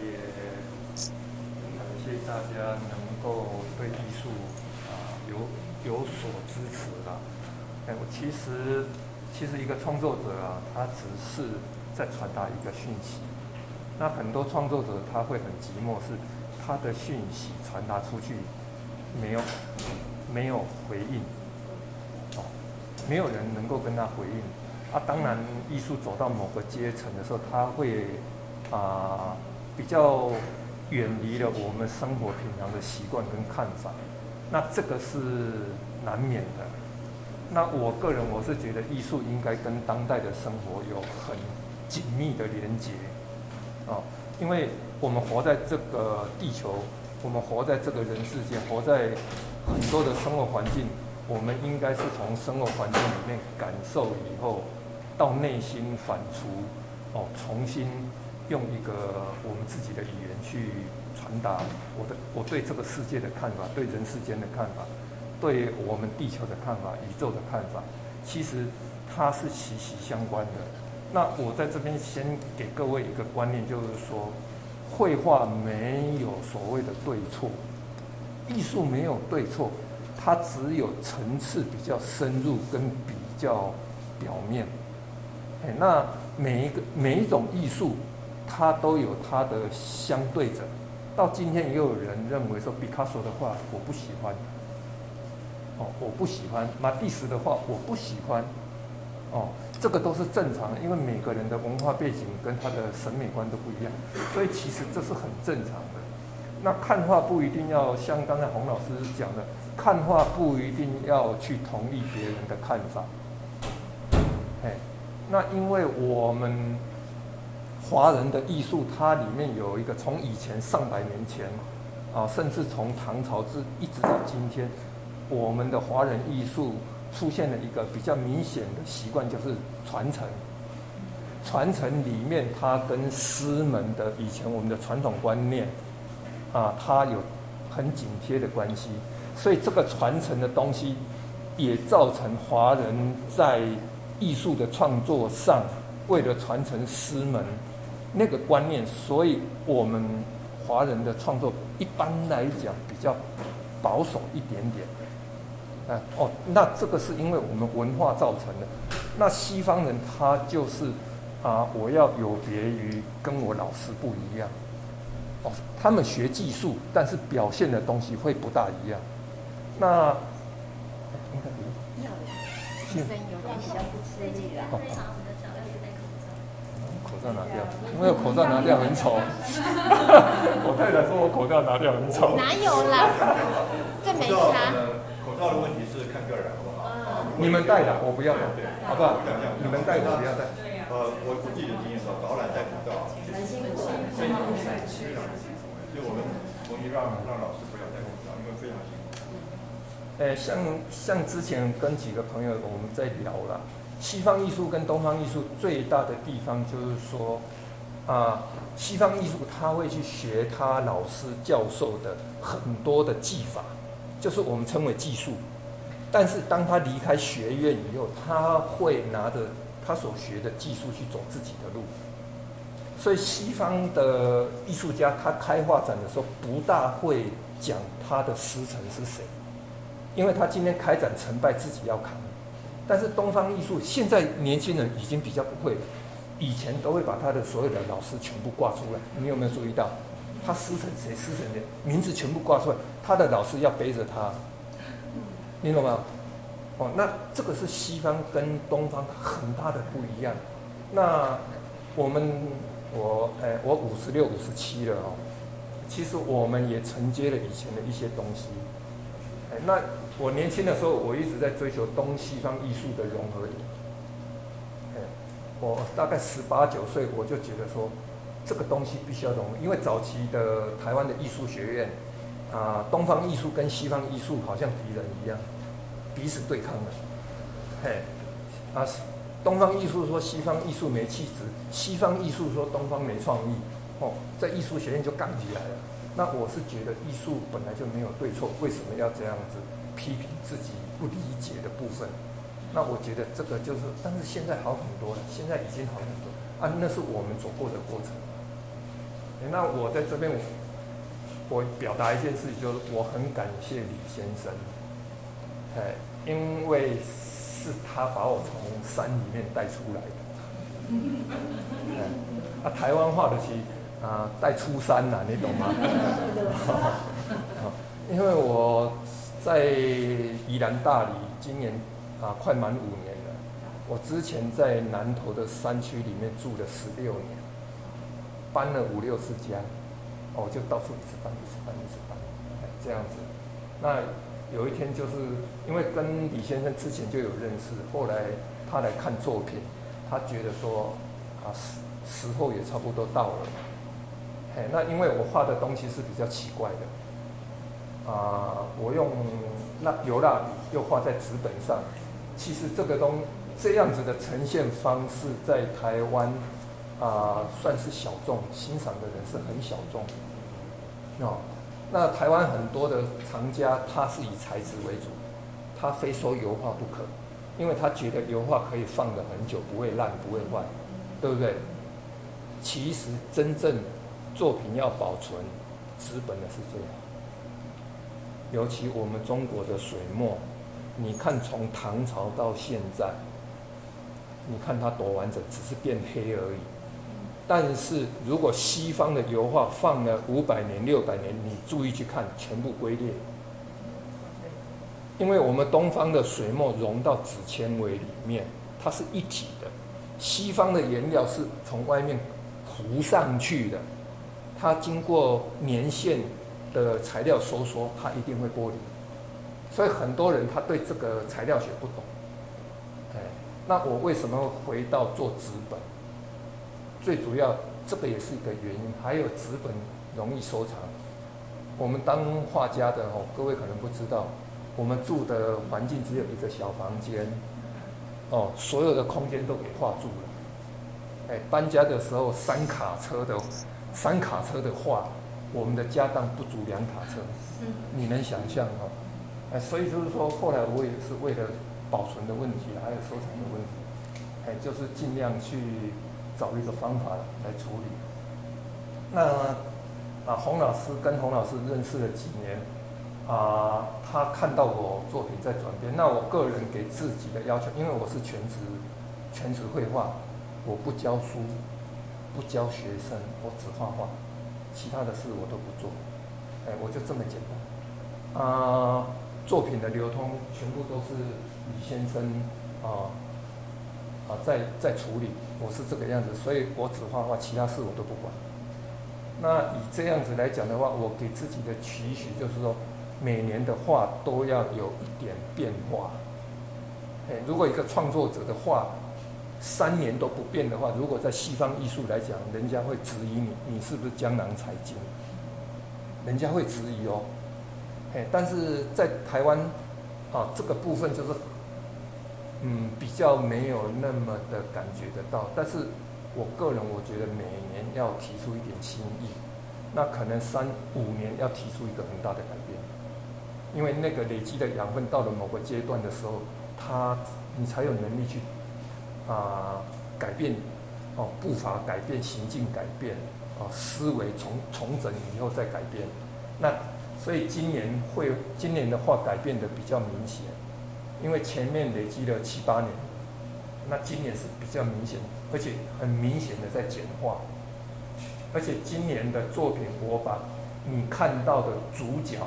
也感谢大家能够对艺术啊有有所支持啦。哎，我其实其实一个创作者啊，他只是在传达一个讯息。那很多创作者他会很寂寞，是他的讯息传达出去没有没有回应，哦，没有人能够跟他回应。啊，当然，艺术走到某个阶层的时候，他会啊、比较远离了我们生活平常的习惯跟看法，那这个是难免的。那我个人我是觉得，艺术应该跟当代的生活有很紧密的连结，哦，因为我们活在这个地球，我们活在这个人世间，活在很多的生活环境，我们应该是从生活环境里面感受以后。到内心反刍，哦，重新用一个我们自己的语言去传达我的我对这个世界的看法，对人世间的看法，对我们地球的看法，宇宙的看法，其实它是息息相关的。那我在这边先给各位一个观念，就是说，绘画没有所谓的对错，艺术没有对错，它只有层次比较深入跟比较表面。哎那每一个每一种艺术，它都有它的相对者。到今天也有人认为说，毕卡索的画我不喜欢，哦，我不喜欢马蒂斯的画我不喜欢，哦，这个都是正常的，因为每个人的文化背景跟他的审美观都不一样，所以其实这是很正常的。那看画不一定要像刚才洪老师讲的，看画不一定要去同意别人的看法，嘿。那因为我们华人的艺术，它里面有一个从以前上百年前啊，甚至从唐朝至一直到今天，我们的华人艺术出现了一个比较明显的习惯，就是传承。传承里面，它跟师门的以前我们的传统观念啊，它有很紧贴的关系，所以这个传承的东西也造成华人在。艺术的创作上，为了传承师门那个观念，所以我们华人的创作一般来讲比较保守一点点。啊哦，那这个是因为我们文化造成的。那西方人他就是啊，我要有别于跟我老师不一样。哦，他们学技术，但是表现的东西会不大一样。那应该不是。口罩拿掉，因为口罩拿掉很丑。我太太说我口罩拿掉很丑。哪有啦？这没差。口罩的问题是看个人，好不好？你们戴的，我不要戴，好不好？你们戴的不要戴。呃，我我自己的经验是，导览戴口罩，很辛苦，非常辛苦，所以我们同意让让老师不要戴口罩，因为非常辛苦。呃，像像之前跟几个朋友我们在聊了。西方艺术跟东方艺术最大的地方就是说，啊，西方艺术他会去学他老师教授的很多的技法，就是我们称为技术。但是当他离开学院以后，他会拿着他所学的技术去走自己的路。所以西方的艺术家他开画展的时候，不大会讲他的师承是谁，因为他今天开展成败自己要扛。但是东方艺术现在年轻人已经比较不会了，以前都会把他的所有的老师全部挂出来。你有没有注意到，他师承谁师承谁名字全部挂出来，他的老师要背着他，你懂吗？哦，那这个是西方跟东方很大的不一样。那我们我哎，我五十六五十七了哦，其实我们也承接了以前的一些东西，哎那。我年轻的时候，我一直在追求东西方艺术的融合。我大概十八九岁，我就觉得说，这个东西必须要融合，因为早期的台湾的艺术学院，啊，东方艺术跟西方艺术好像敌人一样，彼此对抗的。嘿，啊，东方艺术说西方艺术没气质，西方艺术说东方没创意，哦，在艺术学院就杠起来了。那我是觉得艺术本来就没有对错，为什么要这样子？批评自己不理解的部分，那我觉得这个就是，但是现在好很多了，现在已经好很多啊，那是我们走过的过程。那我在这边我，我表达一件事情，就是我很感谢李先生，哎，因为是他把我从山里面带出来的。哎，啊，台湾话的是啊，带出山呐，你懂吗？因为我在宜兰大里，今年啊快满五年了。我之前在南投的山区里面住了十六年。搬了五六十家，哦，就到处一直搬，一直搬，一直搬，这样子。那有一天，就是因为跟李先生之前就有认识，后来他来看作品，他觉得说啊时时候也差不多到了。嘿，那因为我画的东西是比较奇怪的，啊，我用那油蜡笔又画在纸本上，其实这个东这样子的呈现方式在台湾。啊、算是小众，欣赏的人是很小众。哦，那台湾很多的藏家，他是以材质为主，他非说油画不可，因为他觉得油画可以放的很久，不会烂，不会坏，对不对？其实真正作品要保存，纸本的是最好。尤其我们中国的水墨，你看从唐朝到现在，你看它多完整，只是变黑而已。但是如果西方的油画放了五百年、六百年，你注意去看，全部龟裂。因为我们东方的水墨融到纸纤维里面，它是一体的；西方的颜料是从外面糊上去的，它经过年限的材料收缩，它一定会剥离。所以很多人他对这个材料学不懂。哎，那我为什么回到做纸本？最主要，这个也是一个原因。还有纸本容易收藏。我们当画家的哦，各位可能不知道，我们住的环境只有一个小房间，哦，所有的空间都给画住了。哎，搬家的时候三卡车的三卡车的画，我们的家当不足两卡车，你能想象哦？哎，所以就是说，后来我也是为了保存的问题，还有收藏的问题，哎，就是尽量去。找一个方法来处理。那啊，洪老师跟洪老师认识了几年，啊，他看到我作品在转变。那我个人给自己的要求，因为我是全职全职绘画，我不教书，不教学生，我只画画，其他的事我都不做。哎，我就这么简单。啊，作品的流通全部都是李先生啊。啊，在在处理，我是这个样子，所以我只画画，其他事我都不管。那以这样子来讲的话，我给自己的期许就是说，每年的画都要有一点变化。哎，如果一个创作者的画三年都不变的话，如果在西方艺术来讲，人家会质疑你，你是不是江郎才尽？人家会质疑哦。哎，但是在台湾，啊，这个部分就是。嗯，比较没有那么的感觉得到，但是我个人我觉得每年要提出一点新意，那可能三五年要提出一个很大的改变，因为那个累积的养分到了某个阶段的时候，它你才有能力去啊、改变哦步伐改变行径改变哦思维重重整以后再改变，那所以今年会今年的话改变的比较明显。因为前面累积了七八年，那今年是比较明显，而且很明显的在简化。而且今年的作品，我把你看到的主角，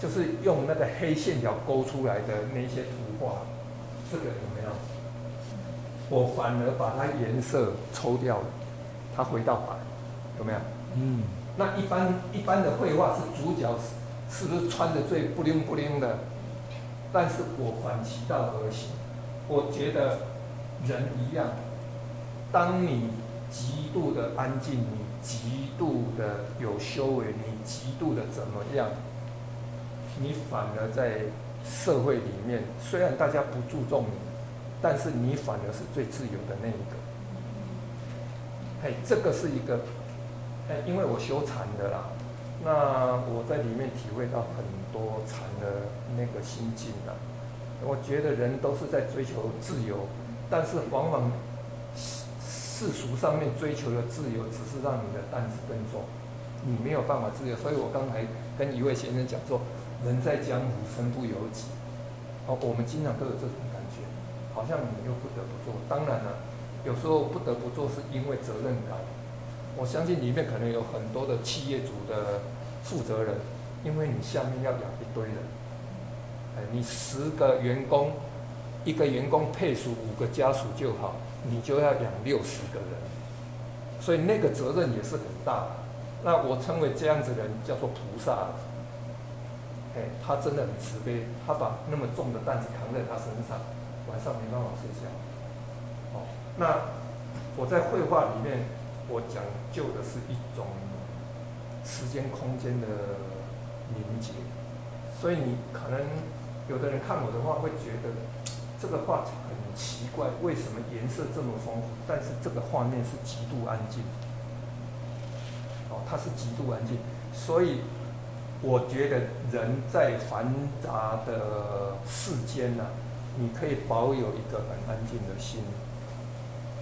就是用那个黑线条勾出来的那些图画，这个？我反而把它颜色抽掉了，它回到白，有没有？嗯。那一般一般的绘画是主角是是不是穿的最不灵不灵的？但是我反其道而行，我觉得人一样，当你极度的安静，你极度的有修为，你极度的怎么样，你反而在社会里面，虽然大家不注重你，但是你反而是最自由的那一个。嘿，这个是一个，哎，因为我修禅的啦。那我在里面体会到很多禅的那个心境啊，我觉得人都是在追求自由，但是往往世俗上面追求的自由，只是让你的担子更重，你没有办法自由。所以我刚才跟一位先生讲说，人在江湖，身不由己。哦，我们经常都有这种，好像你又不得不做。当然了，有时候不得不做是因为责任感。我相信里面可能有很多的企业主的负责人，因为你下面要养一堆人，哎，你十个员工，一个员工配属五个家属就好，你就要养六十个人，所以那个责任也是很大。那我称为这样子的人叫做菩萨，哎，他真的很慈悲，他把那么重的担子扛在他身上，晚上没办法睡觉。哦，那我在绘画里面。我讲究的是一种时间空间的凝结，所以你可能有的人看我的画会觉得这个画很奇怪，为什么颜色这么丰富？但是这个画面是极度安静，哦，它是极度安静，所以我觉得人在繁杂的世间呢，你可以保有一个很安静的心。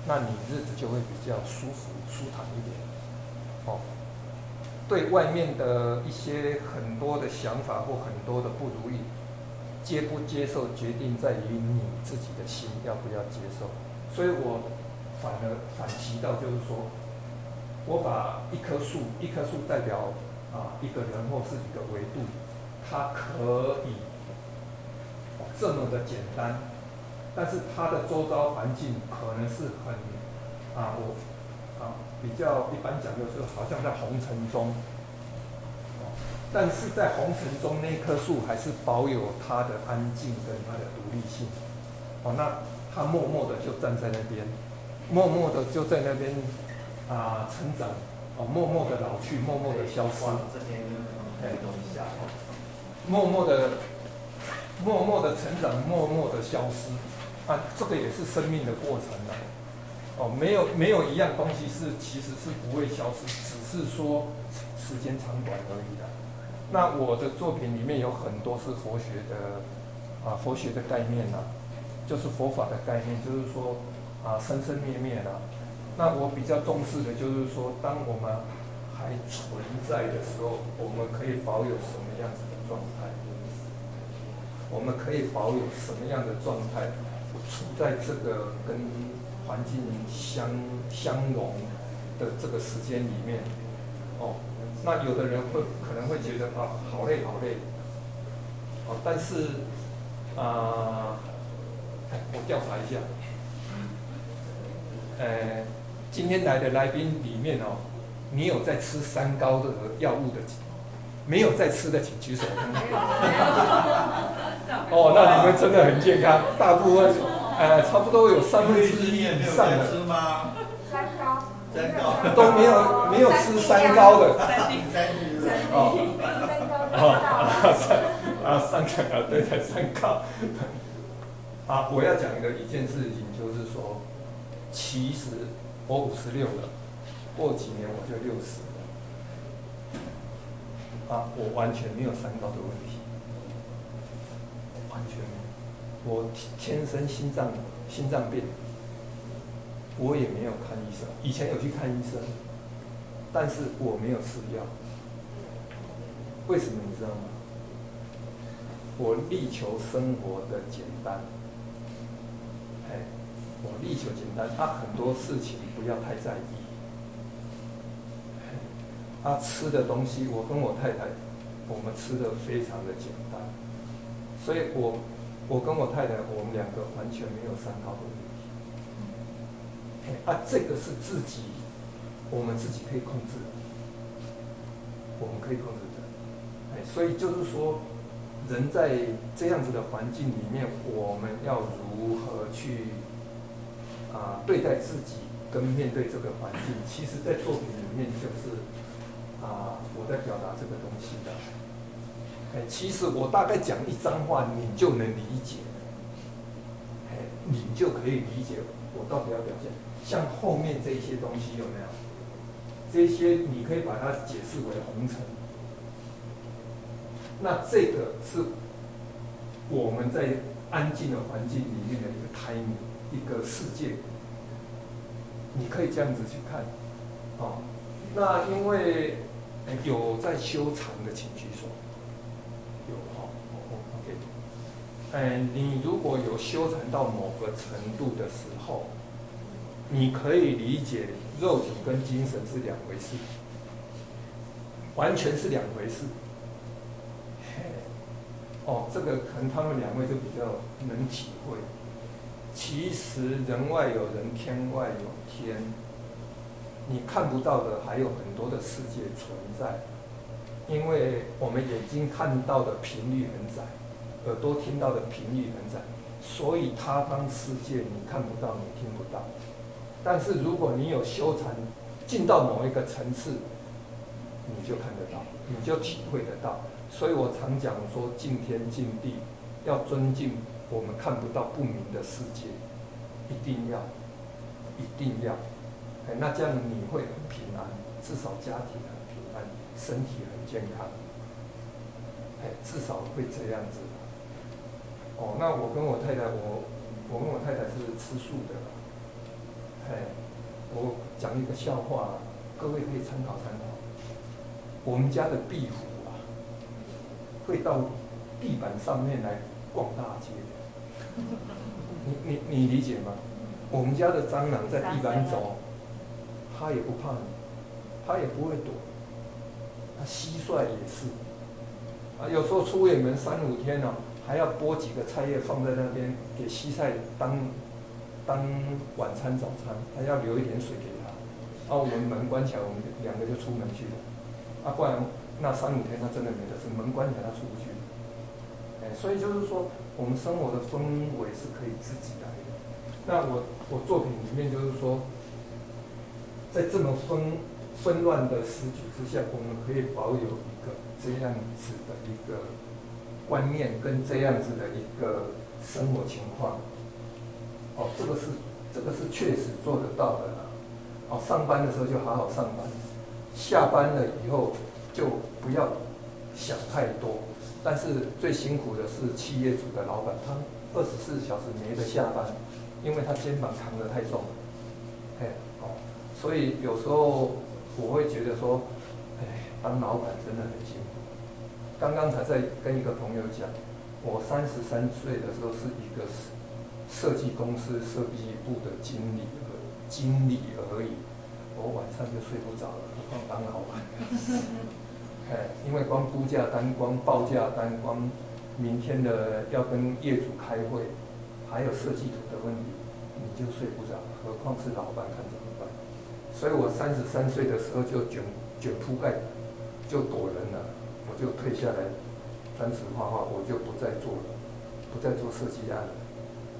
那你日子就会比较舒服、舒坦一点，哦。对外面的一些很多的想法或很多的不如意，接不接受，决定在于你自己的心要不要接受。所以我反而反其道，就是说，我把一棵树，一棵树代表啊一个人或是一个维度，它可以这么的简单。但是它的周遭环境可能是很啊，我啊比较一般讲就是好像在红尘中，但是在红尘中那棵树还是保有它的安静跟它的独立性。哦，那它默默的就站在那边，默默的就在那边啊成长，哦，默默的老去，默默的消失。这边可以动一下。默默的，默默的成长，默默的消失。啊，这个也是生命的过程了，哦，没有没有一样东西是其实是不会消失，只是说时间长短而已的。那我的作品里面有很多是佛学的，啊，佛学的概念呐，就是佛法的概念，就是说啊，生生灭灭的。那我比较重视的就是说，当我们还存在的时候，我们可以保有什么样子的状态？我们可以保有什么样的状态？处在这个跟环境相相融的这个时间里面，哦，那有的人会可能会觉得啊，好累好累，哦，但是啊，我调查一下，呃，今天来的来宾里面哦，你有在吃三高的药物的，没有在吃的请举手。哦，那你们真的很健康，大部分。呃，差不多有三分之一以上的。吃吗？三高。三高。都没有没有吃三高的。三低三高。哦。哦。三啊三高啊对对三高。啊，我要讲一个一件事情，就是说，其实我五十六了，过几年我就六十了。啊，我完全没有三高的问题，完全没有。我天生心脏心脏病，我也没有看医生。以前有去看医生，但是我没有吃药。为什么你知道吗？我力求生活的简单。哎，我力求简单，他、很多事情不要太在意。他、吃的东西，我跟我太太，我们吃的非常的简单，所以我。我跟我太太，我们两个完全没有三高的问题。啊，这个是自己，我们自己可以控制的，我们可以控制的。哎，所以就是说，人在这样子的环境里面，我们要如何去啊对待自己，跟面对这个环境？其实，在作品里面就是啊，我在表达这个东西的。哎其实我大概讲一张话，你就能理解，哎你就可以理解我到底要表现。像后面这些东西有没有？这些你可以把它解释为红尘。那这个是我们在安静的环境里面的一个 timing，一个世界。你可以这样子去看，哦，那因为有在修禅的，请举手。有哈，OK，哎，你如果有修禅到某个程度的时候，你可以理解肉体跟精神是两回事，完全是两回事。哦，这个可能他们两位就比较能体会。其实人外有人，天外有天。你看不到的还有很多的世界存在，因为我们眼睛看到的频率很窄，耳朵听到的频率很窄，所以他方世界你看不到，你听不到。但是如果你有修禅，进到某一个层次，你就看得到，你就体会得到。所以我常讲说，敬天敬地，要尊敬我们看不到不明的世界，一定要，一定要，哎，那这样你会很平安，至少家庭很平安，身体很健康，哎，至少会这样子。哦，那我跟我太太，我我跟我太太是吃素的，哎，我讲一个笑话，各位可以参考参考，我们家的壁虎啊。会到地板上面来逛大街的，你你你理解吗？我们家的蟑螂在地板走，他也不怕你，他也不会躲。它蟋蟀也是，啊，有时候出远门三五天了，还要剥几个菜叶放在那边给蟋蟀当当晚餐早餐，还要留一点水给他。啊，我们门关起来，我们两个就出门去了。啊，不然。那三五天他真的没得事，门关起来他出不去。哎，所以就是说，我们生活的氛围是可以自己来的。那我我作品里面就是说，在这么纷纷乱的时局之下，我们可以保有一个这样子的一个观念跟这样子的一个生活情况。哦，这个是这个是确实做得到的。哦，上班的时候就好好上班，下班了以后。就不要想太多，但是最辛苦的是企业主的老板，他二十四小时没得下班，因为他肩膀扛得太重，嘿，哦，所以有时候我会觉得说，哎，当老板真的很辛苦。刚刚才在跟一个朋友讲，我三十三岁的时候是一个设计公司设计部的经理经理而已，我晚上就睡不着了，何况当老板。哎，因为光估价单、光报价单、光明天的要跟业主开会，还有设计图的问题，你就睡不着，何况是老板，看怎么办？所以我三十三岁的时候就卷卷铺盖，就躲人了，我就退下来，专职画画，我就不再做了，不再做设计案了，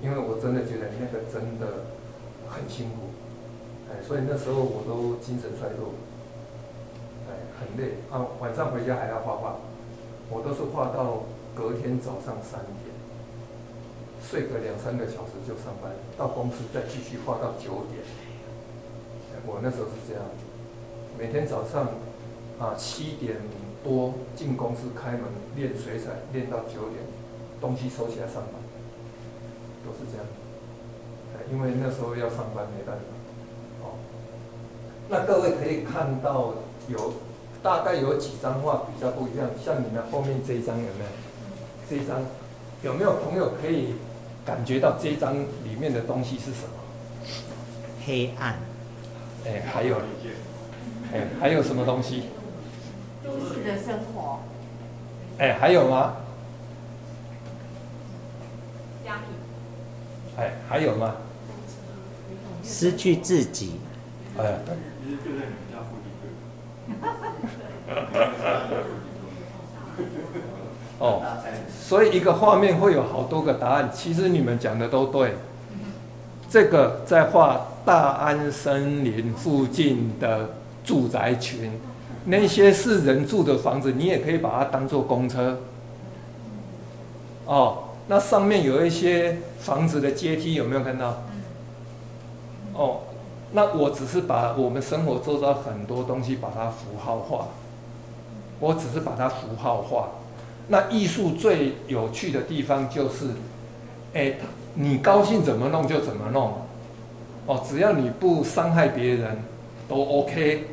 因为我真的觉得那个真的很辛苦，哎，所以那时候我都精神衰弱。哎很累啊，晚上回家还要画画，我都是画到隔天早上三点，睡个两三个小时就上班，到公司再继续画到九点。我那时候是这样，每天早上啊七点多进公司开门练水彩，练到九点，东西收起来上班，都是这样。因为那时候要上班没办法。哦，那各位可以看到有。大概有几张画比较不一样，像你们后面这一张有没有？这一张有没有朋友可以感觉到这一张里面的东西是什么？黑暗。哎，还有，哎，还有什么东西？都市的生活。哎，还有吗？家庭。哎，还有吗？失去自己。哎。哦，所以一个画面会有好多个答案。其实你们讲的都对。这个在画大安森林附近的住宅群，那些是人住的房子，你也可以把它当做公车。哦，那上面有一些房子的阶梯，有没有看到？哦。那我只是把我们生活周遭很多东西把它符号化，我只是把它符号化。那艺术最有趣的地方就是，哎，你高兴怎么弄就怎么弄，哦，只要你不伤害别人，都 OK，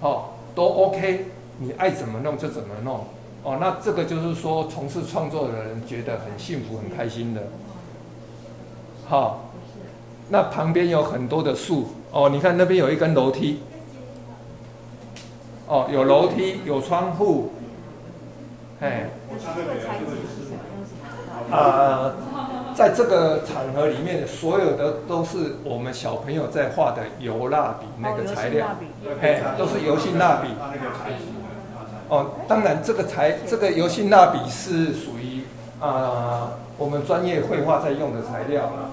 哦，都 OK，你爱怎么弄就怎么弄，哦，那这个就是说从事创作的人觉得很幸福、很开心的。好、哦，那旁边有很多的树，哦，你看那边有一根楼梯，哦，有楼梯，有窗户，哎，啊。在这个场合里面，所有的都是我们小朋友在画的油蜡笔那个材料，哎，都是油性蜡笔。哦，当然这个材这个油性蜡笔是属于啊我们专业绘画在用的材料了。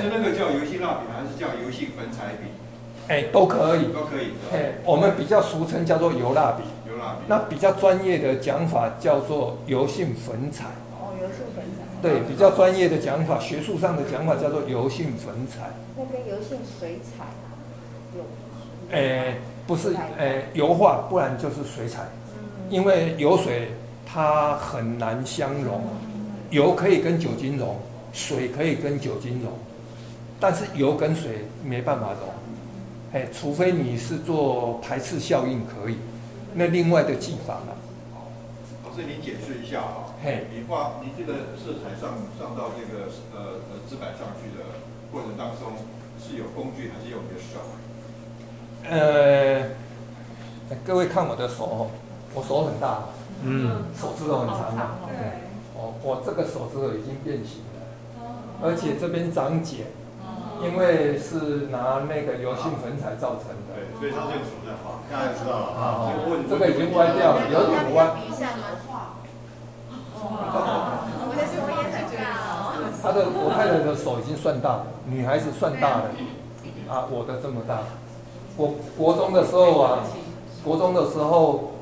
是那个叫油性蜡笔，还是叫油性粉彩笔？哎，都可以，都可以。哎，我们比较俗称叫做油蜡笔。油蜡笔。那比较专业的讲法叫做油性粉彩。对，比较专业的讲法，学术上的讲法叫做油性粉彩。那跟油性水彩有？诶，不是，诶，油画，不然就是水彩。因为油水它很难相溶，油可以跟酒精溶，水可以跟酒精溶，但是油跟水没办法溶。哎，除非你是做排斥效应可以，那另外的技法呢？老师，您解释一下啊。嘿，你画你这个色彩上上到这个呃呃纸板上去的过程当中，是有工具还是用你的手？呃，各位看我的手哦，我手很大，嗯，手指头很长嘛，对，哦，我这个手指头已经变形了，而且这边长茧，因为是拿那个油性粉彩造成的，对，所以他这个手在画，大家知道了。啊，这个已经歪掉了，有点弯。我的手也很大哦。他的我太太的手已经算大了，女孩子算大了，啊，我的这么大。我国中的时候啊，国中的时候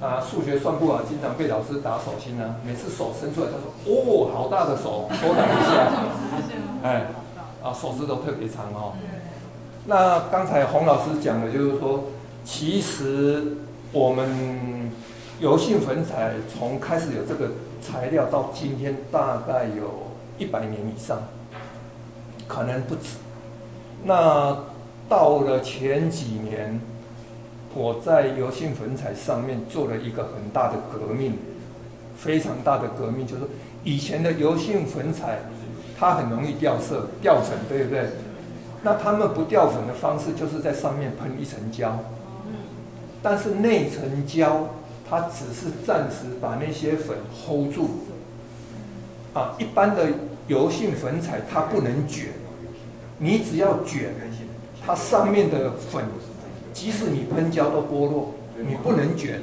啊，数学算不好，经常被老师打手心啊。每次手伸出来，他说：“哦，好大的手，多打一下。”哎，啊，手指头特别长哦。那刚才洪老师讲的，就是说，其实我们油性粉彩从开始有这个。材料到今天大概有一百年以上，可能不止。那到了前几年，我在油性粉彩上面做了一个很大的革命，非常大的革命，就是以前的油性粉彩它很容易掉色、掉粉，对不对？那他们不掉粉的方式就是在上面喷一层胶，但是那层胶。它只是暂时把那些粉 hold 住，啊，一般的油性粉彩它不能卷，你只要卷，它上面的粉，即使你喷胶都剥落，你不能卷，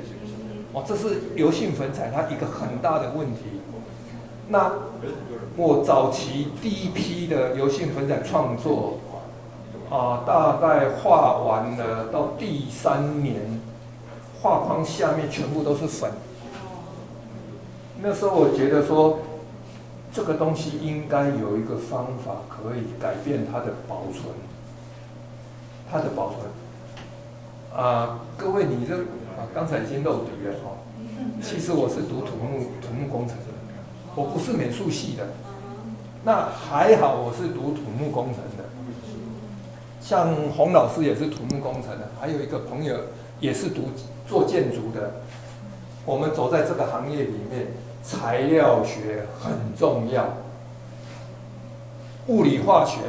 哦，这是油性粉彩它一个很大的问题。那我早期第一批的油性粉彩创作，啊，大概画完了到第三年。画框下面全部都是粉。那时候我觉得说，这个东西应该有一个方法可以改变它的保存，它的保存。啊，各位，你这啊，刚才已经漏底了哦。其实我是读土木土木工程的，我不是美术系的。那还好，我是读土木工程的。像洪老师也是土木工程的，还有一个朋友也是读。做建筑的，我们走在这个行业里面，材料学很重要，物理化学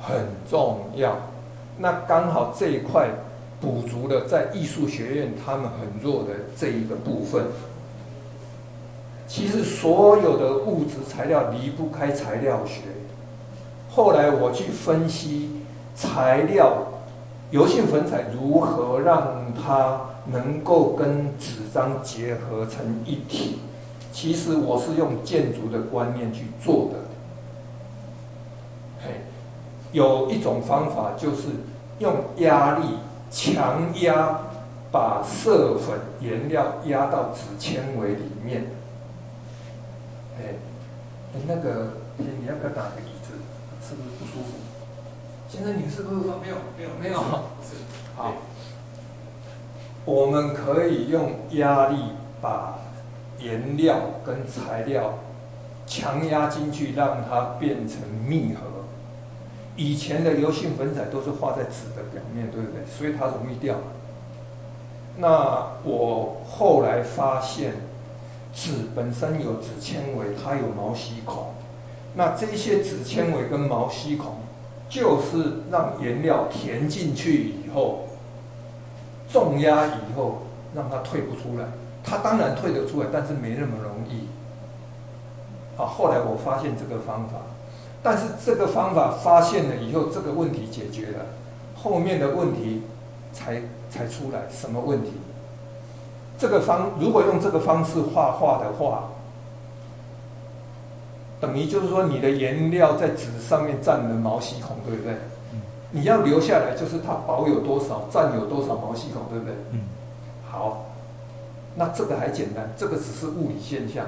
很重要。那刚好这一块补足了在艺术学院他们很弱的这一个部分。其实所有的物质材料离不开材料学。后来我去分析材料，油性粉彩如何让它。能够跟纸张结合成一体，其实我是用建筑的观念去做的。嘿，有一种方法就是用压力强压，把色粉颜料压到纸纤维里面。哎，那个你要不要打个？先生，你是不是说没有？没有，没有。是，好。我们可以用压力把颜料跟材料强压进去，让它变成密合。以前的油性粉彩都是画在纸的表面，对不对？所以它容易掉。那我后来发现，纸本身有纸纤维，它有毛细孔。那这些纸纤维跟毛细孔，就是让颜料填进去以后，重压以后，让它退不出来。它当然退得出来，但是没那么容易。啊，后来我发现这个方法。但是这个方法发现了以后，这个问题解决了，后面的问题才才出来。什么问题？这个方如果用这个方式画画的话，等于就是说你的颜料在纸上面占了毛细孔，对不对？你要留下来，就是它保有多少，占有多少毛细孔，对不对？嗯。好，那这个还简单，这个只是物理现象。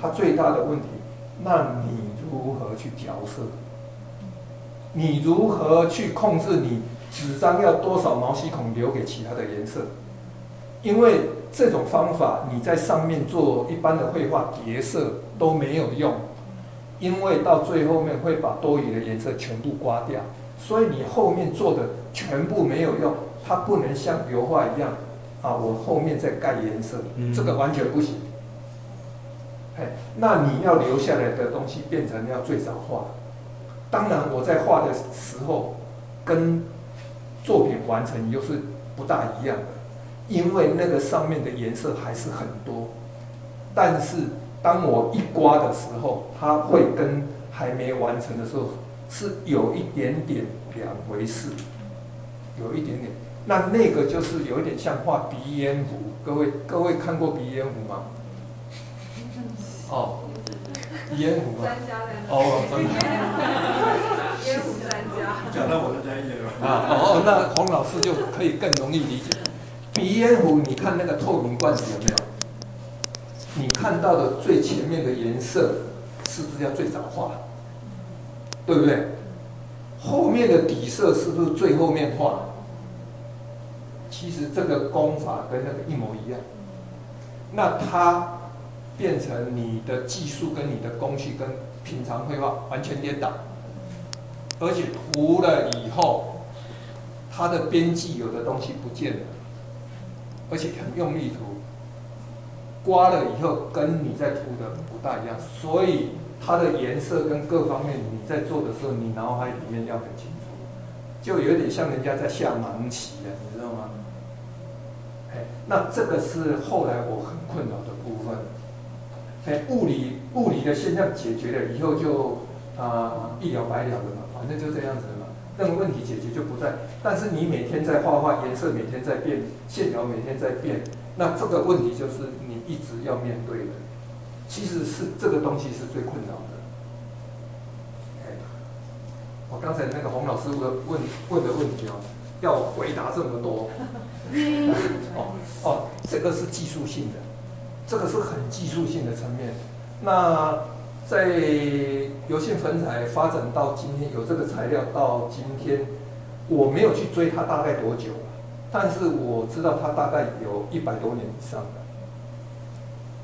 它最大的问题，那你。如何去调色？你如何去控制你纸张要多少毛细孔留给其他的颜色？因为这种方法你在上面做一般的绘画叠色都没有用，因为到最后面会把多余的颜色全部刮掉，所以你后面做的全部没有用。它不能像油画一样啊，我后面再盖颜色，这个完全不行。哎那你要留下来的东西变成要最早画。当然，我在画的时候跟作品完成又是不大一样的，因为那个上面的颜色还是很多。但是当我一刮的时候，它会跟还没完成的时候是有一点点两回事，有一点点。那那个就是有一点像画鼻烟壶。各位各位看过鼻烟壶吗？哦，烟壶吗？哦，专家。烟壶专家。讲到我的专业了。啊，哦，那洪老师就可以更容易理解。鼻烟壶，你看那个透明罐子有没有？你看到的最前面的颜色，是不是要最早画？对不对？后面的底色是不是最后面画？其实这个功法跟那个一模一样。那它。变成你的技术跟你的工序跟平常绘画完全颠倒，而且涂了以后，它的边际有的东西不见了，而且很用力涂，刮了以后跟你在涂的不大一样，所以它的颜色跟各方面你在做的时候，你脑海里面要很清楚，就有点像人家在下盲棋了，你知道吗？哎，那这个是后来我很困扰的部分。哎，物理物理的现象解决了以后就啊、一了百了的嘛，反正就这样子的嘛。那个问题解决就不在，但是你每天在画画，颜色每天在变，线条每天在变，那这个问题就是一直要面对的。其实是这个东西是最困扰的。哎，我刚才那个洪老师问问问的问题哦，要回答这么多。哦哦，这个是技术性的。这个是很技术性的层面。那在油性粉彩发展到今天，有这个材料到今天，我没有去追它大概多久，但是我知道它大概有一百多年以上的。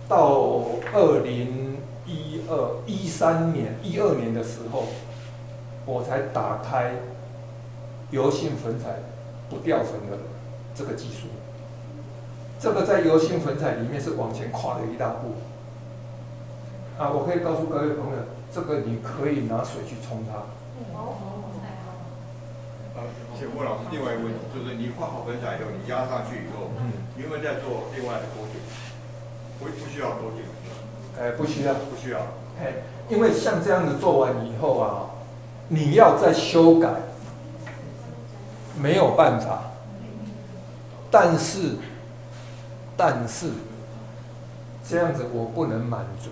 到二零一二一三年一二年的时候，我才打开油性粉彩不掉粉的这个技术。这个在油性粉彩里面是往前跨了一大步，啊，我可以告诉各位朋友，这个你可以拿水去冲它。请问老师，另外一个问题就是，你画好粉彩以后，你压上去以后，嗯，你有没有在做另外的勾点？不，不需要勾点。哎，不需要，不需要。哎，因为像这样子做完以后啊，你要再修改，没有办法。但是。但是这样子我不能满足。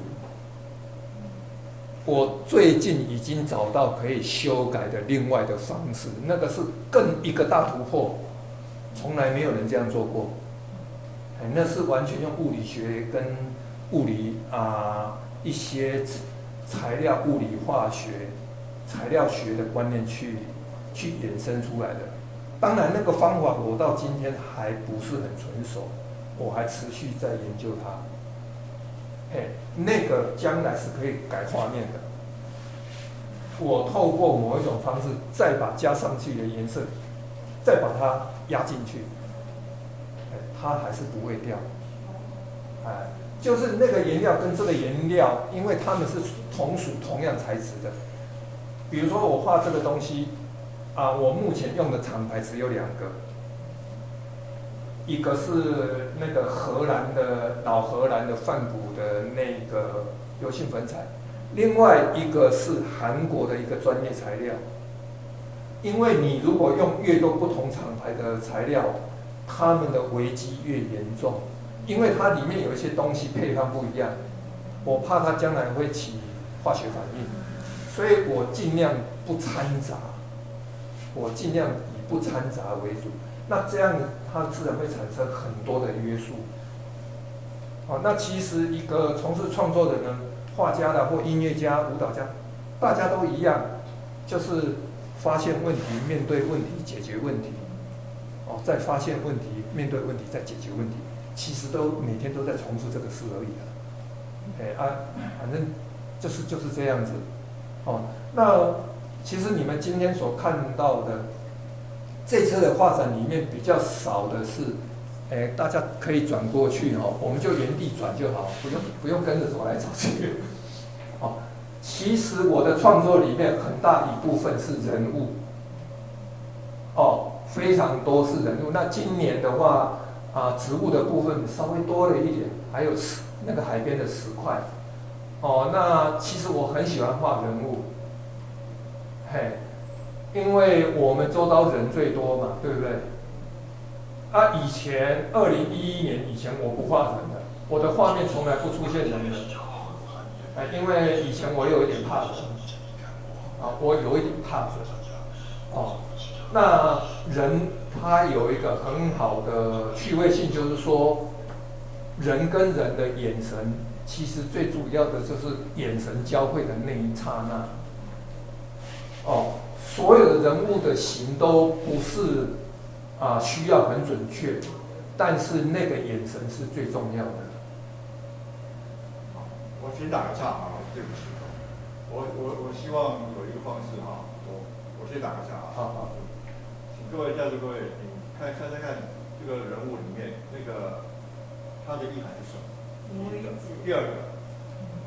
我最近已经找到可以修改的另外的方式，那个是更一个大突破，从来没有人这样做过。那是完全用物理学跟物理啊一些材料物理化学、材料学的观念去去衍生出来的。当然，那个方法我到今天还不是很纯熟。我还持续在研究它，嘿，那个将来是可以改画面的，我透过某一种方式，再把加上去的颜色，再把它压进去，它还是不会掉。哎，就是那个颜料跟这个颜料，因为它们是同属同样材质的。比如说我画这个东西，啊，我目前用的厂牌只有两个，一个是那个荷兰的老荷兰的梵谷的那个油性粉彩。另外一个是韩国的一个专业材料，因为你如果用越多不同厂牌的材料，他们的危机越严重，因为它里面有一些东西配方不一样，我怕它将来会起化学反应，所以我尽量不掺杂，我尽量以不掺杂为主，那这样它自然会产生很多的约束。好，那其实一个从事创作的呢。画家的或音乐家、舞蹈家，大家都一样，就是发现问题、面对问题、解决问题，哦，再发现问题、面对问题、再解决问题，其实都每天都在重复这个事而已的。哎啊，反正就是就是这样子。哦，那其实你们今天所看到的这次的画展里面比较少的是。哎，大家可以转过去哦，我们就原地转就好，不用不用跟着走来走去。哦，其实我的创作里面很大一部分是人物，哦，非常多是人物。那今年的话，啊，植物的部分稍微多了一点，还有石那个海边的石块。哦，那其实我很喜欢画人物，嘿，因为我们周遭人最多嘛，对不对？啊、以前二零一一年以前我不画人的，我的画面从来不出现人的，哎，因为以前我有一点怕人，啊，我有一点怕人，哦，那人他有一个很好的趣味性，就是说，人跟人的眼神，其实最主要的就是眼神交汇的那一刹那，哦，所有的人物的形都不是。啊，需要很准确，但是那个眼神是最重要的。我先打个岔啊，对不起，我我我希望有一个方式哈，我我先打个岔啊。好好，请各位在座各位，你看看看看这个人物里面那个他的意涵是什么？第一个，第二个，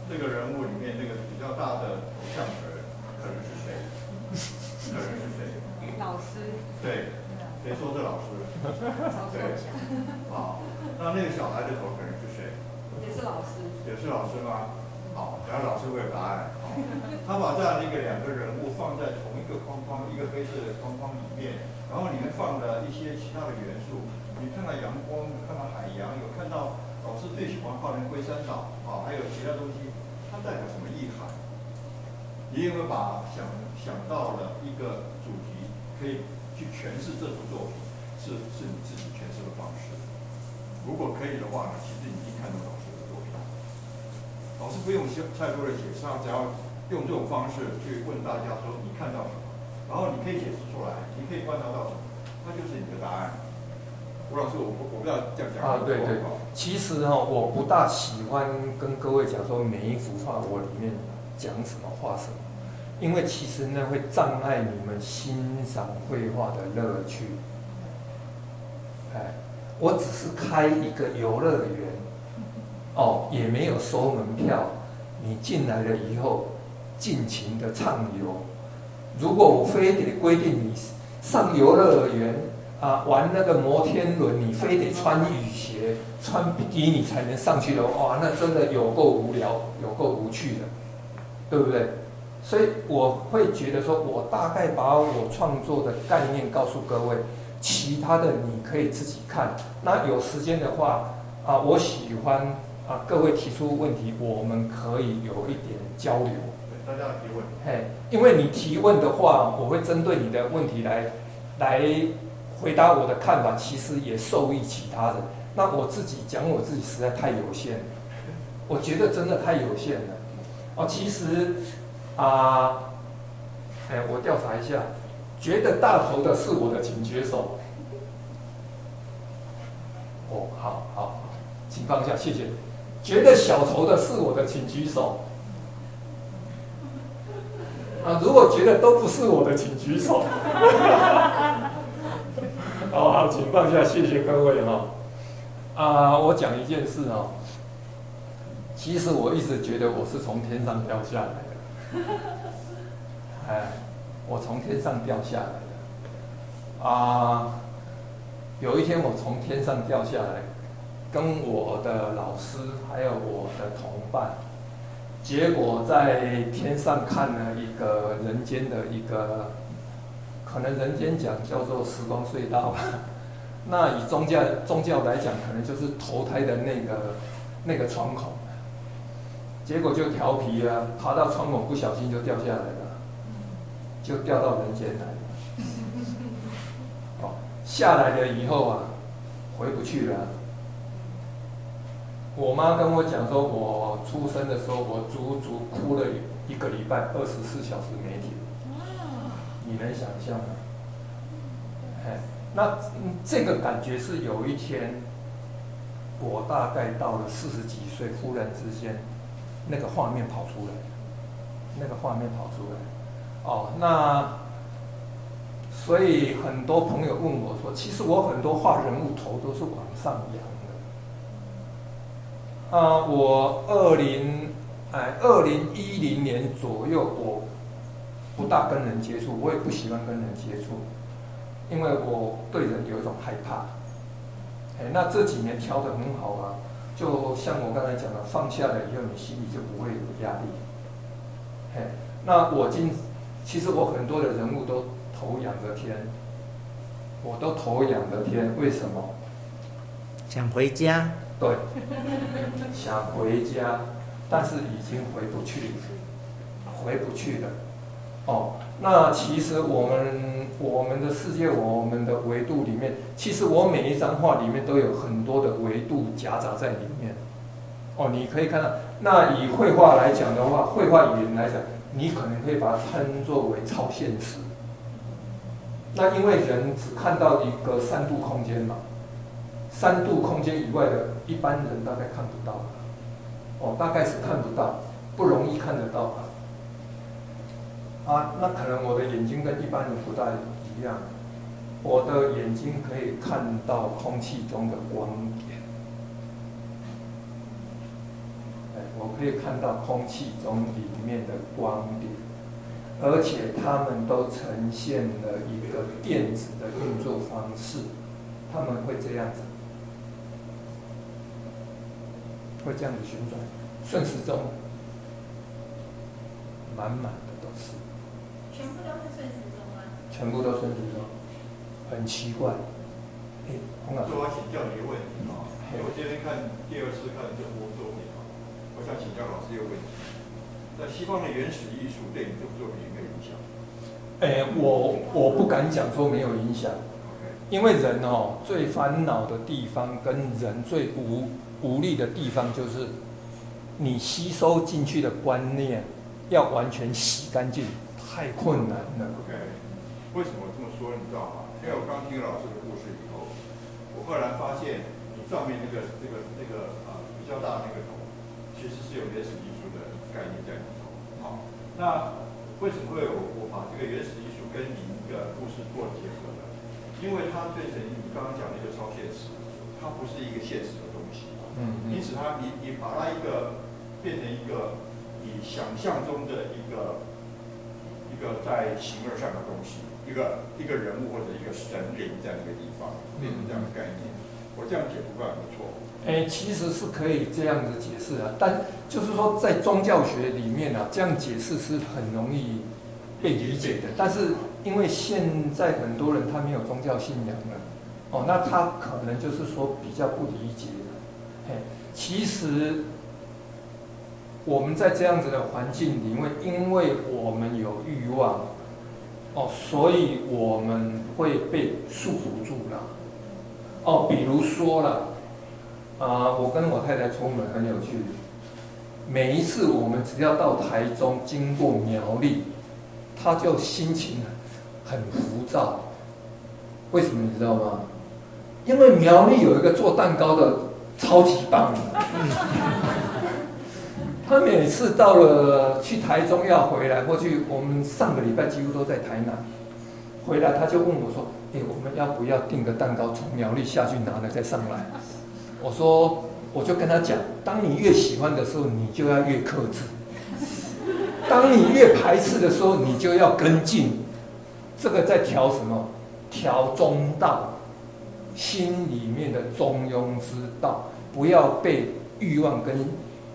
这个人物里面那个比较大的头像的人可能是谁？可能是谁？老师。对。谁说是老师？对，好，那那个小孩的头可能是谁？也是老师。也是老师吗？好，然后老师会有答案。好，他把这样的一个两个人物放在同一个框框，一个黑色的框框里面，然后里面放了一些其他的元素。你看到阳光，看到海洋，有看到老师最喜欢画的龟山岛，啊，还有其他东西，它代表什么意涵？你有没有把想想到了一个主题可以？去诠释这幅作品，是是你自己诠释的方式。如果可以的话呢，其实你已经看到老师的作品。老师不用太多的解释，他只要用这种方式去问大家说你看到，可以解释出来，你可以观察到什么，那就是你的答案。吴老师，我不我不要这样讲。啊，对对。其实哈，我不大喜欢跟各位讲说每一幅画我里面讲什么画什么。因为其实呢，会障碍你们欣赏绘画的乐趣。哎，我只是开一个游乐园，哦，也没有收门票。你进来了以后，尽情的畅游。如果我非得规定你上游乐园啊，玩那个摩天轮，你非得穿雨鞋、穿比基尼才能上去的话，哇，那真的有够无聊，有够无趣的，对不对？所以我会觉得说，我大概把我创作的概念告诉各位，其他的你可以自己看。那有时间的话，啊，我喜欢啊，各位提出问题，我们可以有一点交流。大家提问。嘿，因为你提问的话，我会针对你的问题来来回答我的看法，其实也受益其他人。那我自己讲我自己实在太有限了，我觉得真的太有限了。哦，其实。啊，哎，我调查一下，觉得大头的是我的，请举手。哦，好好，请放下，谢谢。觉得小头的是我的，请举手。啊，如果觉得都不是我的，请举手。好 好，请放下，谢谢各位哈。啊，我讲一件事哦。其实我一直觉得我是从天上掉下来的。哎，我从天上掉下来的。啊，有一天我从天上掉下来，跟我的老师还有我的同伴。结果在天上看了一个人间的一个，可能人间讲叫做时光隧道吧。那以宗教宗教来讲，可能就是投胎的那个那个窗口。结果就调皮啊，爬到窗口不小心就掉下来了，就掉到人间来了。哦，下来了以后啊，回不去了。我妈跟我讲说，我出生的时候，我足足哭了一个礼拜，二十四小时没停。你能想象吗？哎，那这个感觉是有一天，我大概到了四十几岁，忽然之间，那个画面跑出来，那个画面跑出来。哦，那所以很多朋友问我说，其实我很多画人物头都是往上仰。啊，我二零哎，二零一零年左右，我不大跟人接触，我也不喜欢跟人接触，因为我对人有一种害怕。哎，那这几年调得很好啊，就像我刚才讲的，放下了以后，你心里就不会有压力。嘿，那我今其实我很多的人物都头仰着天，我都头仰着天，为什么？想回家。对，想回家，但是已经回不去，回不去了。哦，那其实我们我们的世界，我们的维度里面，其实我每一张画里面都有很多的维度夹杂在里面。哦，你可以看到，那以绘画来讲的话，绘画语言来讲，你可能可以把它称作为超现实。那因为人只看到一个三度空间嘛。三度空间以外的一般人大概看不到，哦，大概是看不到，不容易看得到啊。啊，那可能我的眼睛跟一般人不大一样，我的眼睛可以看到空气中的光点，哎，我可以看到空气中里面的光点，而且它们都呈现了一个电子的运作方式，他们会这样子。会这样子旋转，顺时钟，满满的都是。全部都是顺时钟吗？全部都顺时钟，很奇怪。哎，洪老师，我请教你一个问题啊，我今天看第二次看这幅作品啊，我想请教老师一个问题：在西方的原始艺术对你这部作品有没有影响？哎，我我不敢讲说没有影响，因为人哦最烦恼的地方跟人最无。无力的地方就是，你吸收进去的观念要完全洗干净，太困难了。OK，为什么这么说？你知道吗？因为我刚听老师的故事以后，我忽然发现你上面那个这个那个啊比较大那个头，其实是有原始艺术的概念在里头。好，那为什么会有我把这个原始艺术跟你的故事做结合呢？因为它变成你刚刚讲的一个超现实，它不是一个现实。嗯，因此他你你把它一个变成一个你想象中的一个一个在形而上的东西，一个一个人物或者一个神灵在那个地方变成这样的概念，我这样解读不没错。哎，其实是可以这样子解释啊，但就是说在宗教学里面啊，这样解释是很容易被理解的。但是因为现在很多人他没有宗教信仰了，哦，那他可能就是说比较不理解。其实我们在这样子的环境里面，因为我们有欲望，哦，所以我们会被束缚住了。哦，比如说了，啊、我跟我太太出门很有趣，每一次我们只要到台中经过苗栗，她就心情很浮躁。为什么你知道吗？因为苗栗有一个做蛋糕的。超级棒！他每次到了去台中要回来，过去我们上个礼拜几乎都在台南，回来他就问我说：“哎，我们要不要订个蛋糕从苗栗下去拿了再上来？”我说：“我就跟他讲，当你越喜欢的时候，你就要越克制；当你越排斥的时候，你就要跟进。这个在调什么？调中道，心里面的中庸之道，不要被欲望跟。”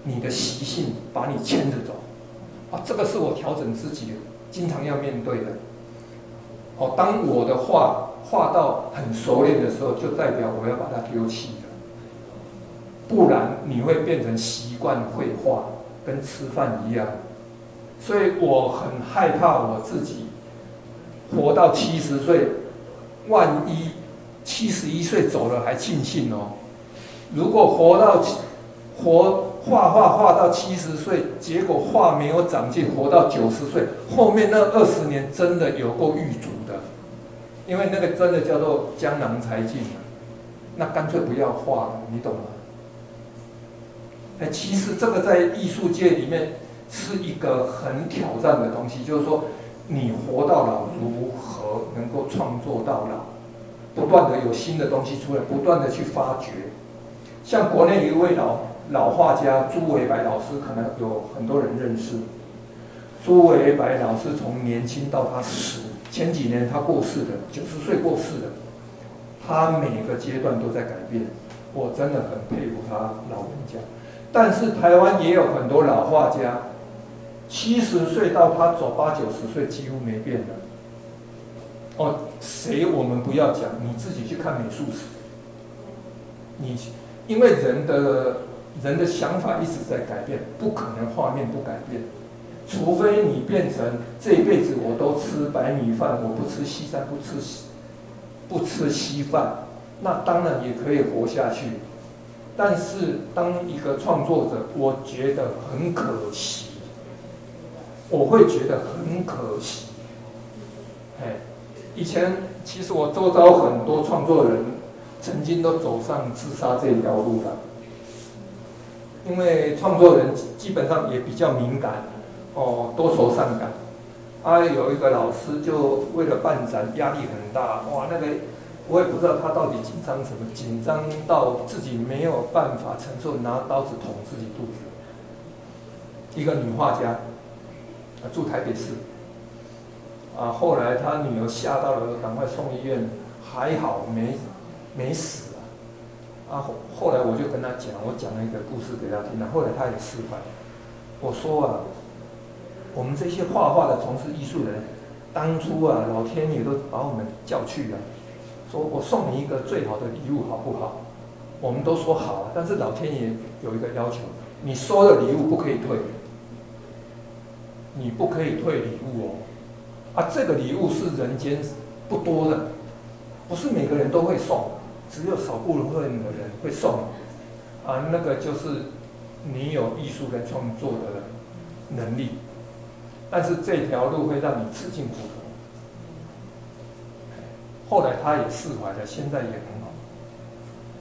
你的习性把你牵着走，啊，这个是我调整自己经常要面对的。哦，当我的画画到很熟练的时候，就代表我要把它丢弃了，不然你会变成习惯绘画，跟吃饭一样。所以我很害怕我自己活到七十岁，万一七十一岁走了还庆幸哦。如果活到活。画画画到七十岁，结果画没有长进，活到九十岁，后面那二十年真的有够郁卒的，因为那个真的叫做江郎才尽，那干脆不要画了，你懂吗？哎，其实这个在艺术界里面是一个很挑战的东西，就是说你活到老，如何能够创作到老，不断的有新的东西出来，不断的去发掘，像国内一位老。老画家朱维白老师可能有很多人认识。朱维白老师从年轻到他死，前几年他过世的，九十岁过世的，他每个阶段都在改变，我真的很佩服他老人家。但是台湾也有很多老画家，七十岁到他走八九十岁几乎没变的。哦，谁我们不要讲，你自己去看美术史。你因为人的。人的想法一直在改变，不可能画面不改变，除非你变成这一辈子我都吃白米饭，我不吃西餐，不吃西不吃稀饭，那当然也可以活下去。但是当一个创作者，我觉得很可惜，我会觉得很可惜。哎，以前其实我周遭很多创作人，曾经都走上自杀这条路的。因为创作人基本上也比较敏感，哦，多愁善感。啊，有一个老师就为了办展，压力很大，哇，那个我也不知道他到底紧张什么，紧张到自己没有办法承受，拿刀子捅自己肚子。一个女画家，住台北市，啊，后来他女儿吓到了，赶快送医院，还好没没死。啊，后后来我就跟他讲，我讲了一个故事给他听了，后来他也释怀。我说啊，我们这些画画的从事艺术人，当初啊，老天爷都把我们叫去了，说我送你一个最好的礼物，好不好？我们都说好，但是老天爷有一个要求，你收的礼物不可以退，你不可以退礼物哦。啊，这个礼物是人间不多的，不是每个人都会送。只有少部分的人会送，啊，那个就是你有艺术跟创作的能力，但是这条路会让你吃尽苦头。后来他也释怀了，现在也很好，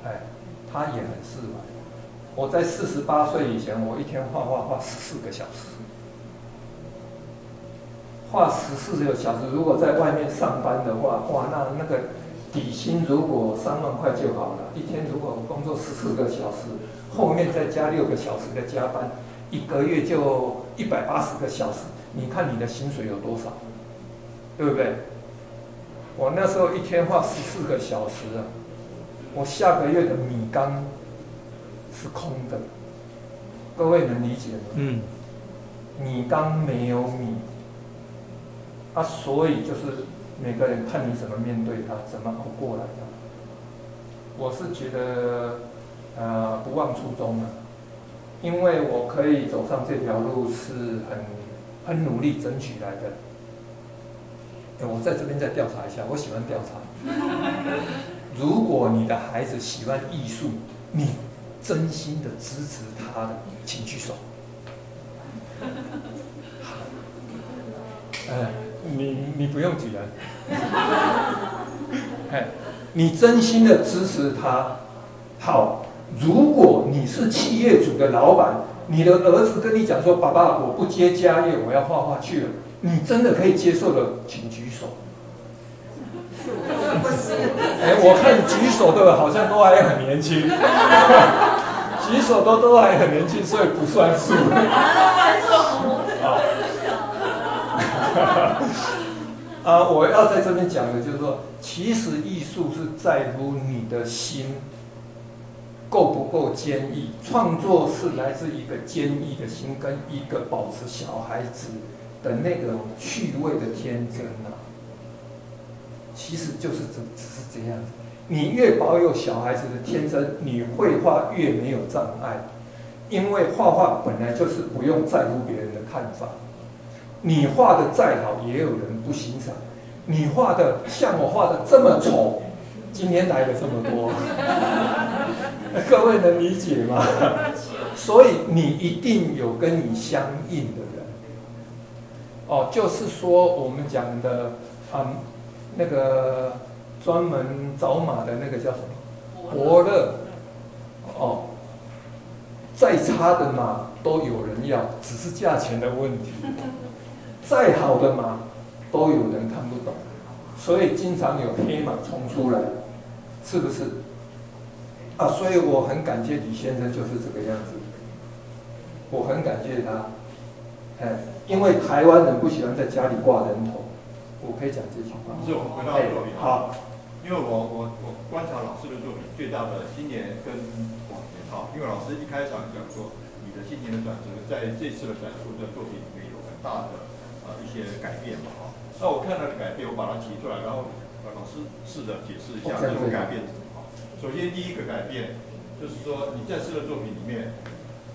哎，他也很释怀。我在四十八岁以前，我一天画画画十四个小时，画十四个小时。如果在外面上班的话，哇，那那个。底薪如果三万块就好了，一天如果工作十四个小时，后面再加六个小时的加班，一个月就一百八十个小时。你看你的薪水有多少，对不对？我那时候一天画十四个小时啊，我下个月的米缸是空的。各位能理解吗？嗯。米缸没有米，啊，所以就是。每个人看你怎么面对他，怎么熬过来的。我是觉得，呃，不忘初衷了，因为我可以走上这条路是很很努力争取来的。我在这边再调查一下，我喜欢调查。如果你的孩子喜欢艺术，你真心的支持他的，请举手。好，呃。你你不用举了，哎，你真心的支持他，好。如果你是企业主的老板，你的儿子跟你讲说：“爸爸，我不接家业，我要画画去了。”你真的可以接受的，请举手。哎，我看举手的好像都还很年轻，举手都都还很年轻，所以不算数。啊，啊 我要在这边讲的就是说，其实艺术是在乎你的心够不够坚毅。创作是来自一个坚毅的心，跟一个保持小孩子的那个趣味的天真啊。其实就是这，只是这样子。你越保有小孩子的天真，你绘画越没有障碍，因为画画本来就是不用在乎别人的看法。你画的再好，也有人不欣赏。你画的像我画的这么丑，今天来了这么多，各位能理解吗？所以你一定有跟你相应的人。哦，就是说我们讲的，嗯，那个专门找马的那个叫什么？伯乐。哦，再差的马都有人要，只是价钱的问题。再好的马，都有人看不懂，所以经常有黑马冲出来，是不是？啊，所以我很感谢李先生，就是这个样子。我很感谢他，哎，因为台湾人不喜欢在家里挂人头，我可以讲这句话。是我们回到作品好，因为我我我观察老师的作品，最大的今年跟往年好，因为老师一开场讲说，你的新年的转折，在这次的展出的作品里面有很大的。一些改变嘛，哈，那我看到的改变，我把它提出来，然后呃，老师试着解释一下这种改变是什么。首先，第一个改变就是说，你在诗的作品里面，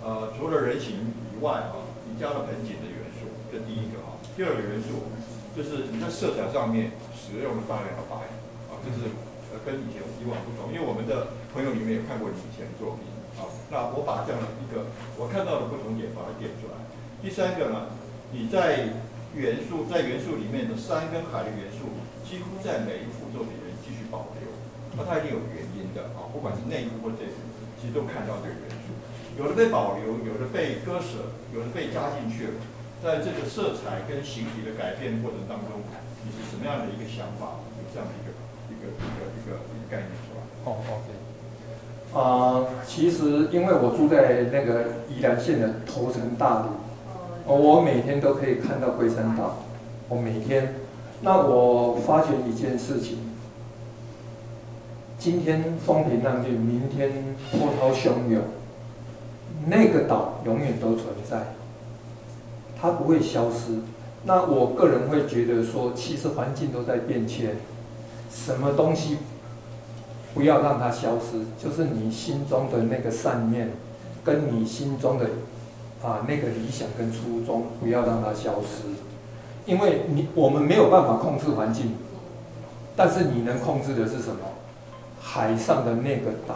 呃，除了人形以外，啊，你加了盆景的元素，这第一个哈。第二个元素就是你在色彩上面使用了大量的白，啊，这是呃跟以前以往不同，因为我们的朋友里面有看过你以前的作品，好，那我把这样的一个我看到的不同点把它点出来。第三个呢，你在元素在元素里面的山跟海的元素，几乎在每一幅作品里面继续保留，那它一定有原因的啊，不管是内部或这幅，其实都看到这个元素，有的被保留，有的被割舍，有的被加进去了。在这个色彩跟形体的改变过程当中，你是什么样的一个想法？有这样的一个一个一个一个一个概念出来？哦，OK。啊、其实因为我住在那个宜兰县的头城大里。我每天都可以看到龟山岛，我每天，那我发觉一件事情，今天风平浪静，明天波涛汹涌，那个岛永远都存在，它不会消失。那我个人会觉得说，其实环境都在变迁，什么东西不要让它消失，就是你心中的那个善念，跟你心中的。啊，那个理想跟初衷不要让它消失，因为你我们没有办法控制环境，但是你能控制的是什么？海上的那个岛。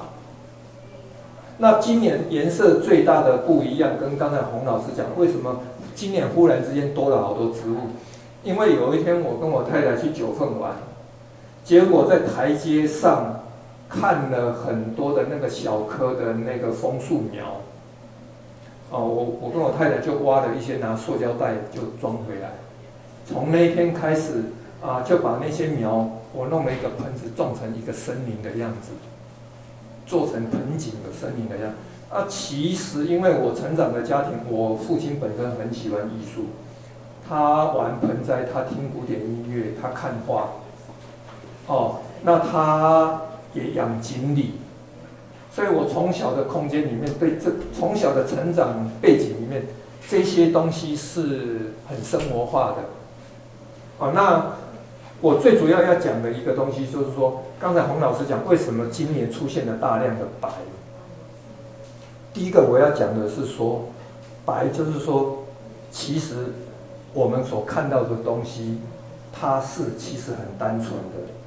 那今年颜色最大的不一样，跟刚才洪老师讲，为什么今年忽然之间多了好多植物？因为有一天我跟我太太去九份玩，结果在台阶上看了很多的那个小棵的那个枫树苗。哦，我我跟我太太就挖了一些，拿塑胶袋就装回来。从那一天开始啊，就把那些苗，我弄了一个盆子，种成一个森林的样子，做成盆景的森林的样子。啊，其实因为我成长的家庭，我父亲本身很喜欢艺术，他玩盆栽，他听古典音乐，他看画。哦，那他也养锦鲤。所以我从小的空间里面，对这从小的成长背景里面，这些东西是很生活化的。好，那我最主要要讲的一个东西就是说，刚才洪老师讲为什么今年出现了大量的白。第一个我要讲的是说，白就是说，其实我们所看到的东西，它是其实很单纯的。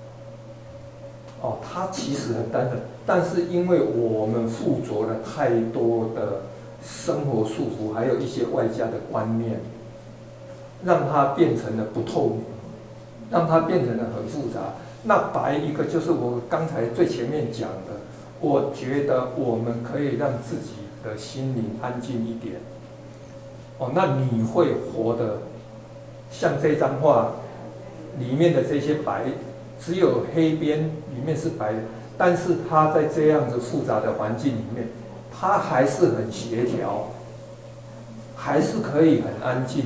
哦，它其实很单纯，但是因为我们附着了太多的生活束缚，还有一些外加的观念，让它变成了不透明，让它变成了很复杂。那白一个就是我刚才最前面讲的，我觉得我们可以让自己的心灵安静一点，哦，那你会活得像这张画里面的这些白，只有黑边，里面是白的，但是它在这样子复杂的环境里面，它还是很协调，还是可以很安静。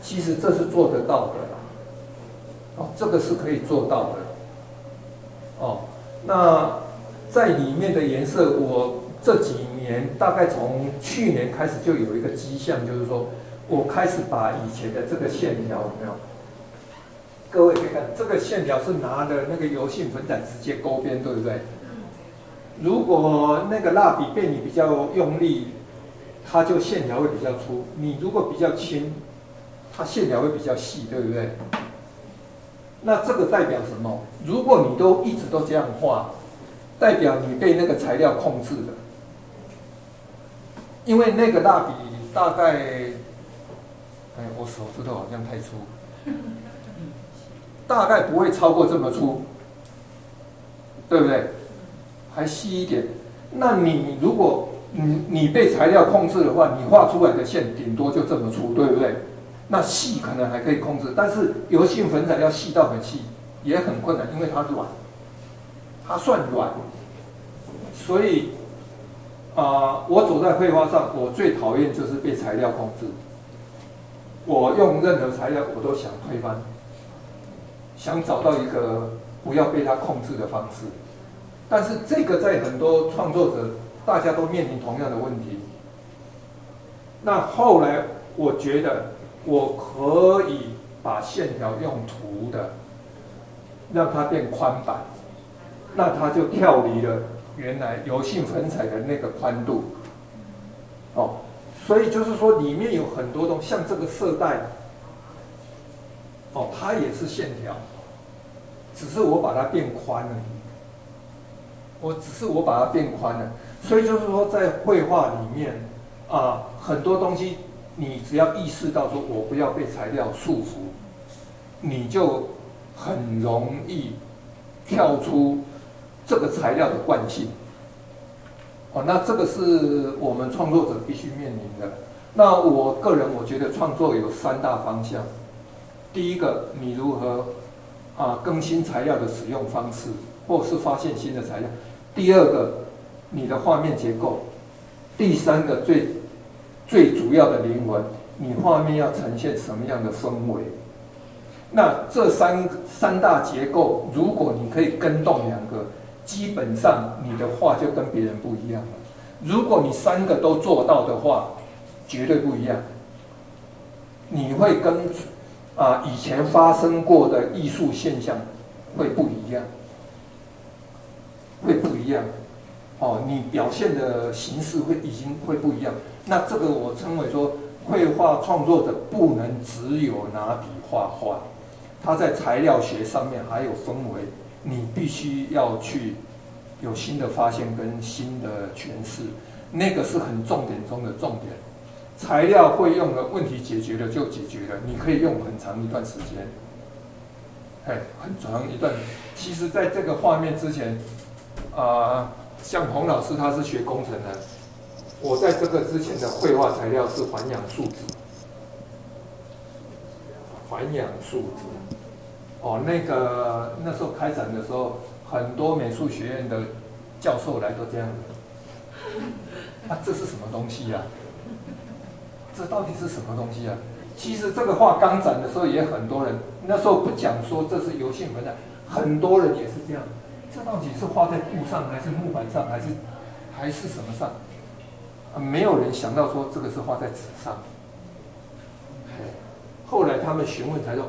其实这是做得到的，哦，这个是可以做到的，哦，那在里面的颜色，我这几年大概从去年开始就有一个迹象，就是说我开始把以前的这个线条有没有？各位可以看，这个线条是拿的那个油性粉彩直接勾边，对不对？如果那个蜡笔被你比较用力，它就线条会比较粗；你如果比较轻，它线条会比较细，对不对？那这个代表什么？如果你都一直都这样画，代表你被那个材料控制了。因为那个蜡笔大概，哎，我手指头好像太粗，大概不会超过这么粗，对不对？还细一点。那你如果你你被材料控制的话，你画出来的线顶多就这么粗，对不对？那细可能还可以控制，但是油性粉彩要细到很细也很困难，因为它软，它算软，所以啊、我走在绘画上，我最讨厌就是被材料控制。我用任何材料，我都想推翻，想找到一个不要被它控制的方式。但是这个在很多创作者，大家都面临同样的问题。那后来我觉得。我可以把线条用涂的，让它变宽板，那它就跳离了原来油性粉彩的那个宽度。哦，所以就是说里面有很多东西，像这个色带，哦，它也是线条，只是我把它变宽了。我只是我把它变宽了，所以就是说在绘画里面啊，很多东西。你只要意识到说，我不要被材料束缚，你就很容易跳出这个材料的惯性。哦，那这个是我们创作者必须面临的。那我个人我觉得创作有三大方向：第一个，你如何啊更新材料的使用方式，或是发现新的材料；第二个，你的画面结构；第三个最。最主要的灵魂，你画面要呈现什么样的氛围？那这三三大结构，如果你可以跟动两个，基本上你的画就跟别人不一样了。如果你三个都做到的话，绝对不一样。你会跟啊以前发生过的艺术现象会不一样，会不一样。哦，你表现的形式会已经会不一样。那这个我称为说，绘画创作者不能只有拿笔画画，他在材料学上面还有氛围，你必须要去有新的发现跟新的诠释，那个是很重点中的重点。材料会用的问题解决了就解决了，你可以用很长一段时间，哎，很长一段。其实在这个画面之前，啊、像洪老师他是学工程的。我在这个之前的绘画材料是环氧树脂，环氧树脂，哦，那个那时候开展的时候，很多美术学院的教授来都这样子，啊，这是什么东西呀？这到底是什么东西啊？其实这个画刚展的时候也很多人，那时候不讲说这是油性粉彩，很多人也是这样，这到底是画在布上还是木板上还是还是什么上？没有人想到说这个是画在纸上，后来他们询问才说，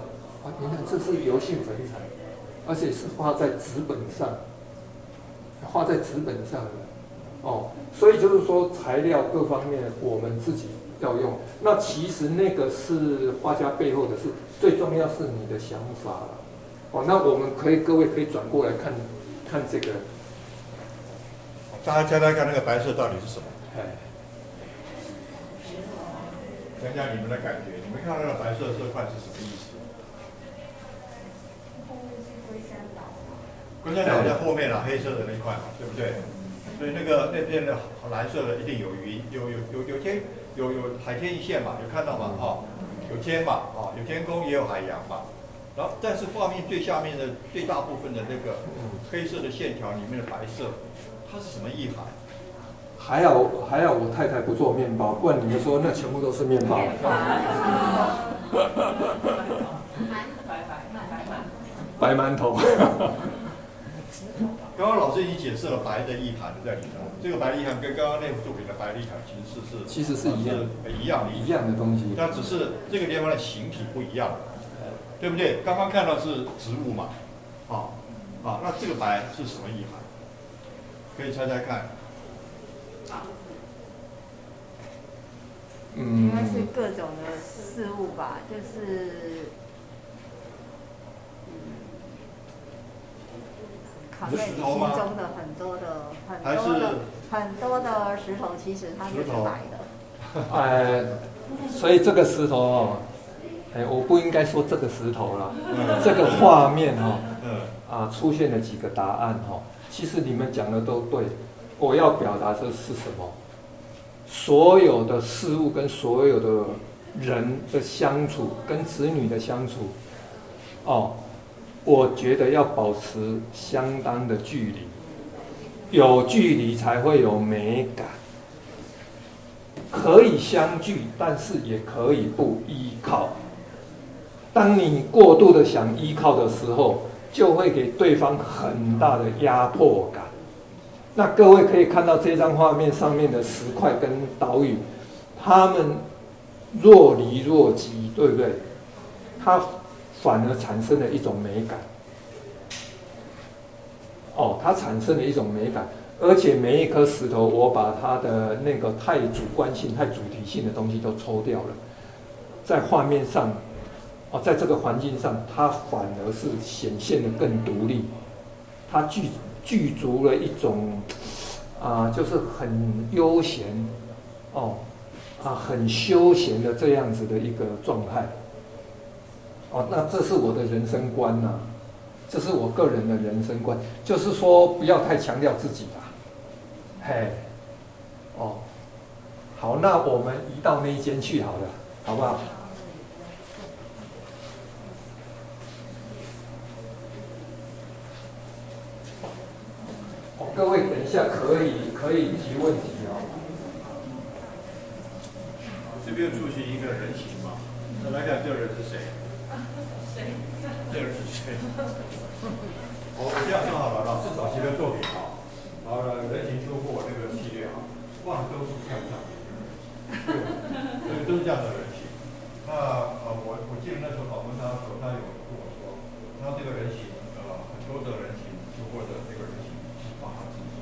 啊，你看这是油性粉彩，而且是画在纸本上，画在纸本上的，哦，所以就是说材料各方面我们自己要用。那其实那个是画家背后的事，最重要是你的想法，哦，那我们可以各位可以转过来看，看这个，大家猜猜看那个白色到底是什么？哎讲讲你们的感觉，你们看到那个白色色块是什么意思？后面是龟山岛。龟山岛在后面了，黑色的那块嘛，对不对？所以那个那边的蓝色的一定有云，有有有有天有有海天一线嘛，有看到吗？哦，有天嘛，哦，有天空也有海洋嘛。然后，但是画面最下面的最大部分的那个黑色的线条里面的白色，它是什么意涵？还好还好，我太太不做面包，不然你们说那全部都是面包。白馒头。刚刚老师已经解释了白的意涵在里头，这个白的意涵跟刚刚那幅作品的白的意涵其实是其实是一样一样的一样的东西，但只是这个地方的形体不一样，对不对？刚刚看到是植物嘛，好，好，那这个白是什么意涵？可以猜猜看。嗯，应该是各种的事物吧，就是。藏在心中的很多的很多的很多的石头，其实它就是白的。哎，所以这个石头哦，哎，我不应该说这个石头了。嗯、这个画面哈、哦，嗯，啊，出现了几个答案哈、哦。其实你们讲的都对，我要表达的是什么？所有的事物跟所有的人的相处，跟子女的相处，哦。我觉得要保持相当的距离，有距离才会有美感。可以相聚，但是也可以不依靠。当你过度的想依靠的时候，就会给对方很大的压迫感。那各位可以看到这张画面上面的石块跟岛屿，它们若离若即，对不对？它。反而产生了一种美感，哦，它产生了一种美感，而且每一颗石头，我把它的那个太主观性、太主题性的东西都抽掉了，在画面上，哦，在这个环境上，它反而是显现的更独立，它具具足了一种啊、就是很悠闲，哦，啊，很休闲的这样子的一个状态。哦，那这是我的人生观呐、这是我个人的人生观，就是说不要太强调自己吧，嘿，哦，好，那我们移到那一间去好了，好不好？各位等一下可以可以提问题哦。这边出现一个人形嘛，那来看这个人是谁？这是谁？我我这样说好了，老师早期的作品啊，好了，人形出货那个系列啊，哇，都是这样的，对，所以都是这样的人形。那呃，我我记得那时候访问他的时候，他有跟我说，他这个人形呃，很多的人形出货的这个人形是画他自己。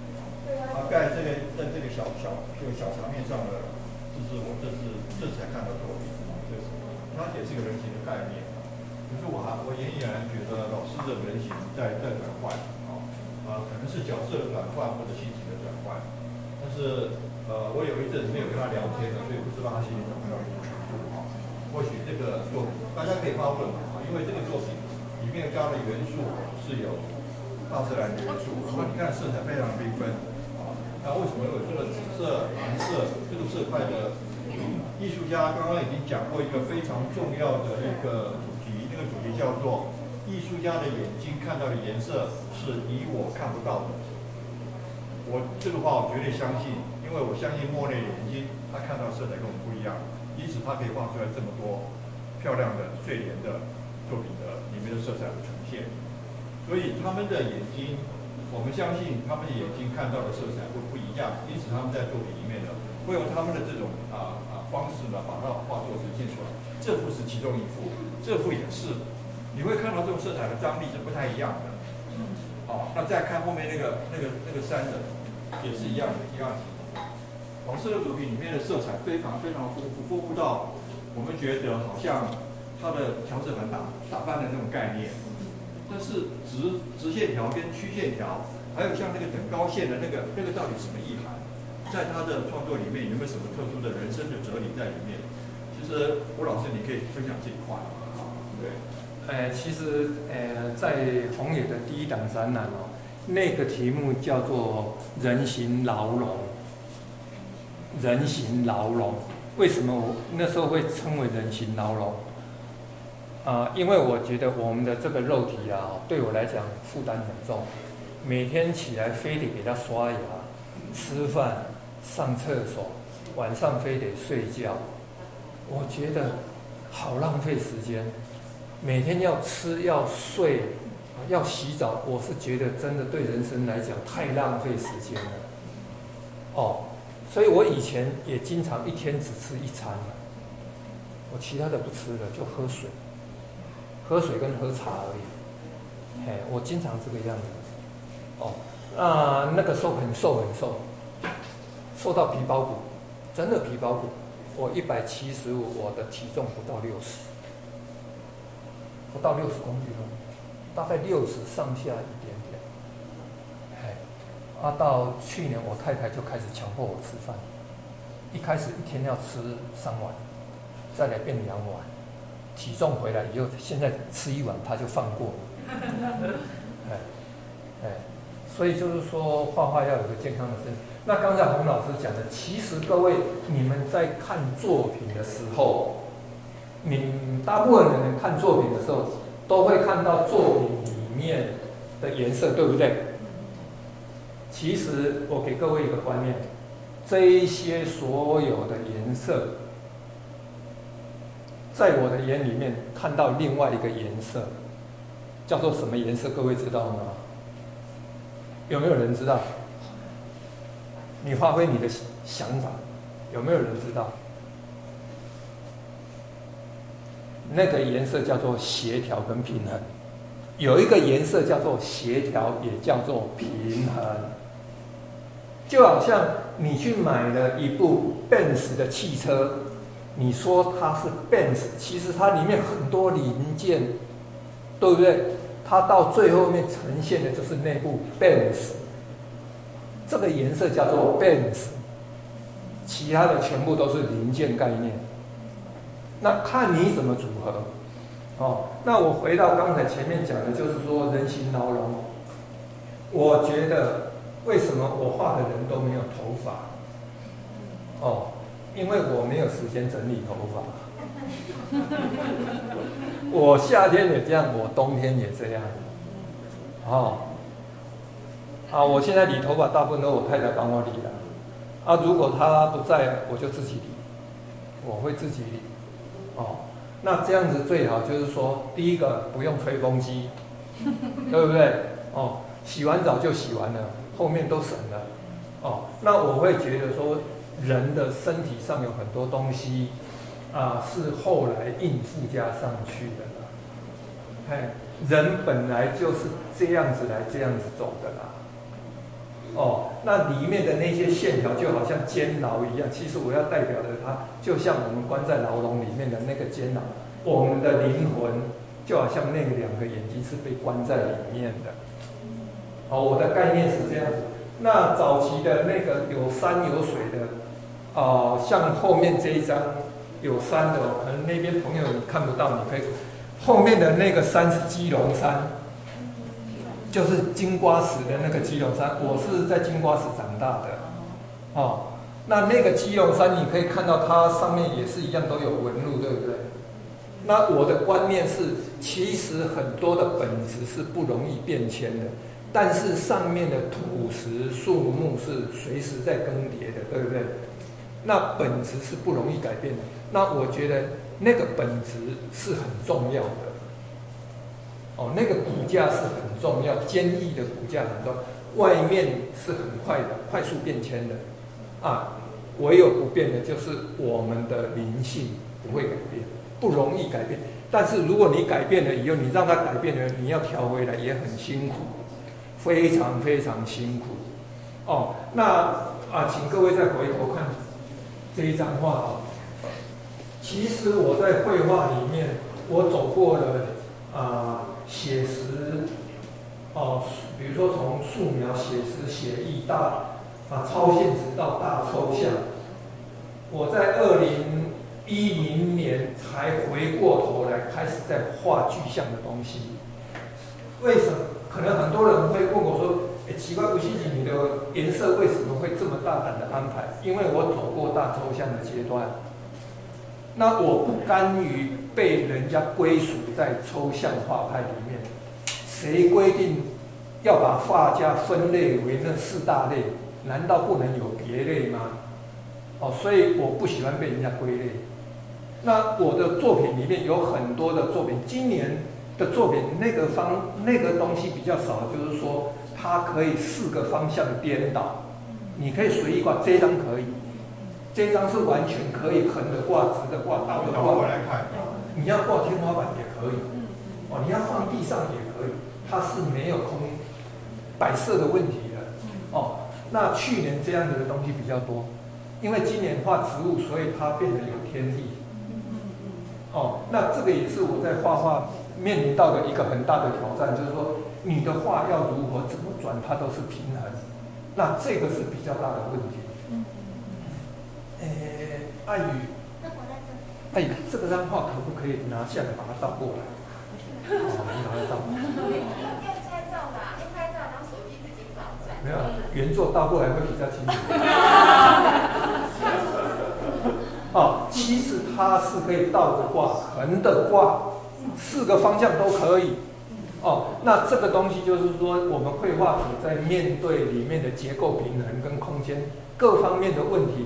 他盖这个在这个小小这个小墙面上的，这是我这是这才看到作品啊，这是他也是一个人形的概念。可是我还我仍然觉得老师的人形在在转换啊呃，可能是角色的转换或者心情的转换。但是呃，我有一阵子没有跟他聊天了，所以不知道他心里怎么样啊。或许这个作品大家可以发问啊，因为这个作品里面加的元素是有大自然的元素，所以你看色彩非常缤纷啊。那为什么有这个紫色、蓝色这个色块的？艺术家刚刚已经讲过一个非常重要的一个。这个主题叫做“艺术家的眼睛看到的颜色是你我看不到的”。我这个话我绝对相信，因为我相信莫内的眼睛，他看到色彩跟我们不一样，因此他可以画出来这么多漂亮的睡莲的作品的里面的色彩的呈现。所以他们的眼睛，我们相信他们的眼睛看到的色彩会不一样，因此他们在作品里面呢，会用他们的这种啊啊方式呢，把它画作呈现出来。这幅是其中一幅。这幅也是，你会看到这种色彩的张力是不太一样的。好，那再看后面那个那个那个山的，也是一样的，一样的。黄色的作品里面的色彩非常非常丰富，丰富到我们觉得好像它的调色很打打翻的那种概念。但是直直线条跟曲线条，还有像那个等高线的那个那个到底什么意涵？在他的创作里面有没有什么特殊的人生的哲理在里面？其实吴老师，你可以分享这一块。对，呃，其实，呃，在红野的第一档展览哦，那个题目叫做“人形牢笼”。人形牢笼，为什么我那时候会称为人形牢笼？啊、因为我觉得我们的这个肉体啊，对我来讲负担很重，每天起来非得给他刷牙、吃饭、上厕所，晚上非得睡觉，我觉得好浪费时间。每天要吃、要睡、要洗澡，我是觉得真的对人生来讲太浪费时间了。哦，所以我以前也经常一天只吃一餐，我其他的不吃了，就喝水。喝水跟喝茶而已，嘿，我经常这个样子，哦，那那个时候很瘦很瘦，瘦到皮包骨，真的皮包骨，我一百七十五，我的体重不到六十，不到六十公斤，大概六十上下一点点，哎，啊，到去年我太太就开始强迫我吃饭，一开始一天要吃三碗，再来变两碗。体重回来以后，现在吃一碗他就放过，哎哎，所以就是说画画要有个健康的身体。那刚才洪老师讲的，其实各位你们在看作品的时候，你大部分的人看作品的时候，都会看到作品里面的颜色，对不对？其实我给各位一个观念，这一些所有的颜色。在我的眼里面看到另外一个颜色，叫做什么颜色？各位知道吗？有没有人知道？你发挥你的想法，有没有人知道？那个颜色叫做协调跟平衡。有一个颜色叫做协调，也叫做平衡。就好像你去买了一部奔驰的汽车。你说它是 Benz，其实它里面很多零件，对不对？它到最后面呈现的就是那部 bands，这个颜色叫做 bands，其他的全部都是零件概念。那看你怎么组合。哦，那我回到刚才前面讲的，就是说人形牢笼。我觉得为什么我画的人都没有头发？哦。因为我没有时间整理头发，我夏天也这样，我冬天也这样。哦，啊，我现在理头发大部分都我太太帮我理了。啊，如果她不在，我就自己理，我会自己理。哦，那这样子最好就是说，第一个不用吹风机，对不对？哦，洗完澡就洗完了，后面都省了。哦，那我会觉得说。人的身体上有很多东西，啊，是后来硬附加上去的啦。哎，人本来就是这样子来，这样子走的啦。哦，那里面的那些线条就好像监牢一样，其实我要代表的它，就像我们关在牢笼里面的那个监牢，我们的灵魂就好像那两个眼睛是被关在里面的。哦，我的概念是这样子。那早期的那个有山有水的。哦、像后面这一张有山的，可能那边朋友你看不到，你可以后面的那个山是基隆山，就是金瓜石的那个基隆山。我是在金瓜石长大的，哦，那那个基隆山你可以看到它上面也是一样都有纹路，对不对？那我的观念是，其实很多的本质是不容易变迁的，但是上面的土石树木是随时在更迭的，对不对？那本质是不容易改变的。那我觉得那个本质是很重要的。哦，那个骨架是很重要，坚毅的骨架很重要。外面是很快的，快速变迁的。啊，唯有不变的就是我们的灵性不会改变，不容易改变。但是如果你改变了以后，你让它改变了，你要调回来也很辛苦，非常非常辛苦。哦，那啊，请各位再回头看。这一张画，其实我在绘画里面，我走过了啊写实，哦，比如说从素描、写实、写意到啊超现实到大抽象。我在二零一零年才回过头来开始在画具象的东西。为什么？可能很多人会问我说，奇怪，吴希锦，你的颜色为什么会这么大胆的安排？因为我走过大抽象的阶段，那我不甘于被人家归属在抽象画派里面。谁规定要把画家分类为那四大类？难道不能有别类吗？哦，所以我不喜欢被人家归类。那我的作品里面有很多的作品，今年的作品那个方那个东西比较少，就是说。它可以四个方向颠倒，你可以随意挂，这张可以，这张是完全可以横的挂、直的挂、倒的挂。我来看，你要挂天花板也可以，哦，你要放地上也可以，它是没有空摆设的问题的。哦，那去年这样子的东西比较多，因为今年画植物，所以它变得有天地。哦，那这个也是我在画画面临到的一个很大的挑战，就是说。你的话要如何怎么转，它都是平衡，那这个是比较大的问题。嗯嗯。诶，爱宇。哎，这个张画可不可以拿下来把它倒过来？哦，你拿得到。用拍照的，用拍照，然后手机自己倒转。没有，原作倒过来会比较清楚。哦，其实它是可以倒着挂、横的挂，四个方向都可以。哦，那这个东西就是说，我们绘画者在面对里面的结构平衡跟空间各方面的问题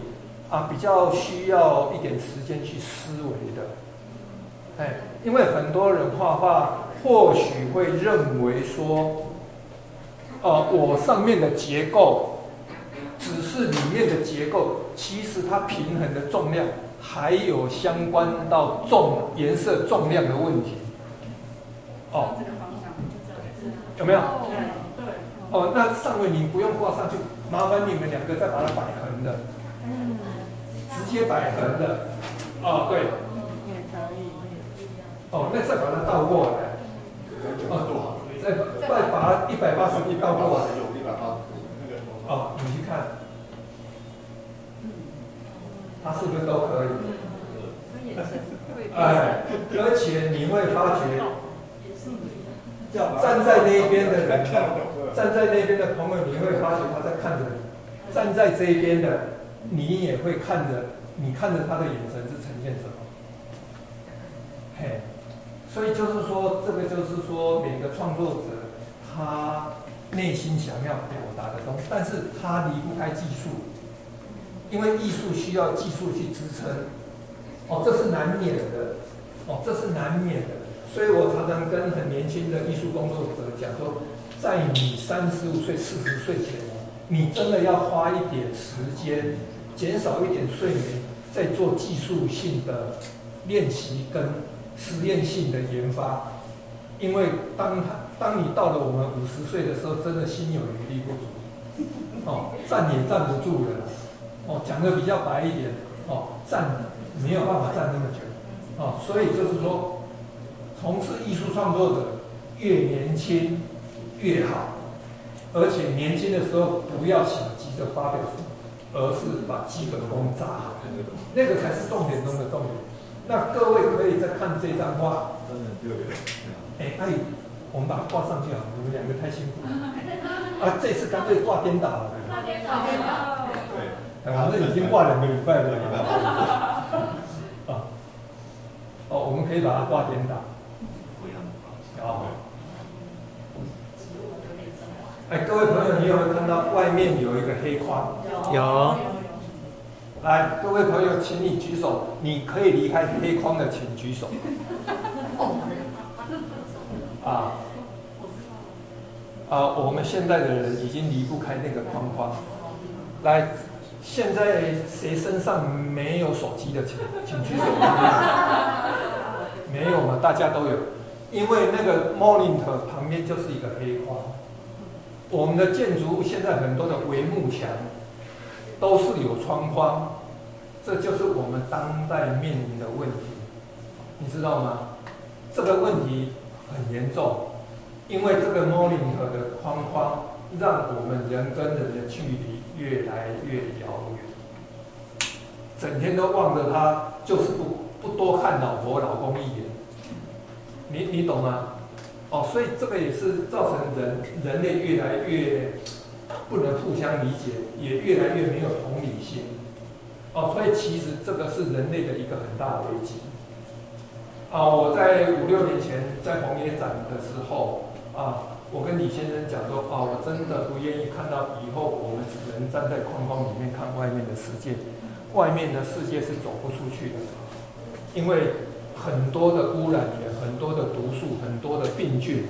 啊，比较需要一点时间去思维的。哎，因为很多人画画或许会认为说，哦，我上面的结构只是里面的结构，其实它平衡的重量还有相关到重颜色重量的问题。哦。有没有？对对。哦，那上位你不用挂上去，麻烦你们两个再把它摆横的。嗯。直接摆横的。哦，对。也可以。哦，那再把它倒过来。哦，再再把它一百八十度倒过来。一百八十度。哦，你去看。它是不是都可以？哎，而且你会发觉。站在那边的人，站在那边的朋友，你会发觉他在看着你；站在这一边的，你也会看着，你看着他的眼神是呈现什么？嘿，所以就是说，这个就是说，每个创作者他内心想要表达的东西，但是他离不开技术，因为艺术需要技术去支撑。哦，这是难免的。哦，这是难免的。所以我常常跟很年轻的艺术工作者讲说，在你三十五岁、四十岁前，你真的要花一点时间，减少一点睡眠，在做技术性的练习跟实验性的研发。因为当他当你到了我们五十岁的时候，真的心有余力不足，哦，站也站不住了，哦，讲的比较白一点，哦，站没有办法站那么久，哦，所以就是说。从事艺术创作者越年轻越好，而且年轻的时候不要想急着发表什么，而是把基本功扎好，那个才是重点中的重点。那各位可以再看这张画，哎，阿姨，我们把它挂上去啊，你们两个太辛苦了。啊，这次干脆挂颠倒了。挂颠倒，颠倒。对，反正已经挂两个礼拜了。啊，哦，我们可以把它挂颠倒。好，哎，各位朋友，你有没有看到外面有一个黑框？有。来，各位朋友，请你举手。你可以离开黑框的，请举手。啊。啊，我们现在的人已经离不开那个框框。来，现在谁身上没有手机的，请请举手。没有吗？大家都有。因为那个 monitor 旁边就是一个黑框，我们的建筑物现在很多的帷幕墙都是有窗框，这就是我们当代面临的问题，你知道吗？这个问题很严重，因为这个 monitor 的框框让我们人跟人的距离越来越遥远，整天都望着他，就是不不多看老婆老公一眼。你你懂吗？哦，所以这个也是造成人人类越来越不能互相理解，也越来越没有同理心。哦，所以其实这个是人类的一个很大的危机。啊，我在五六年前在红叶展的时候，啊，我跟李先生讲说，啊，我真的不愿意看到以后我们只能站在框框里面看外面的世界，外面的世界是走不出去的，因为很多的污染源，很多的毒素，很多的病菌，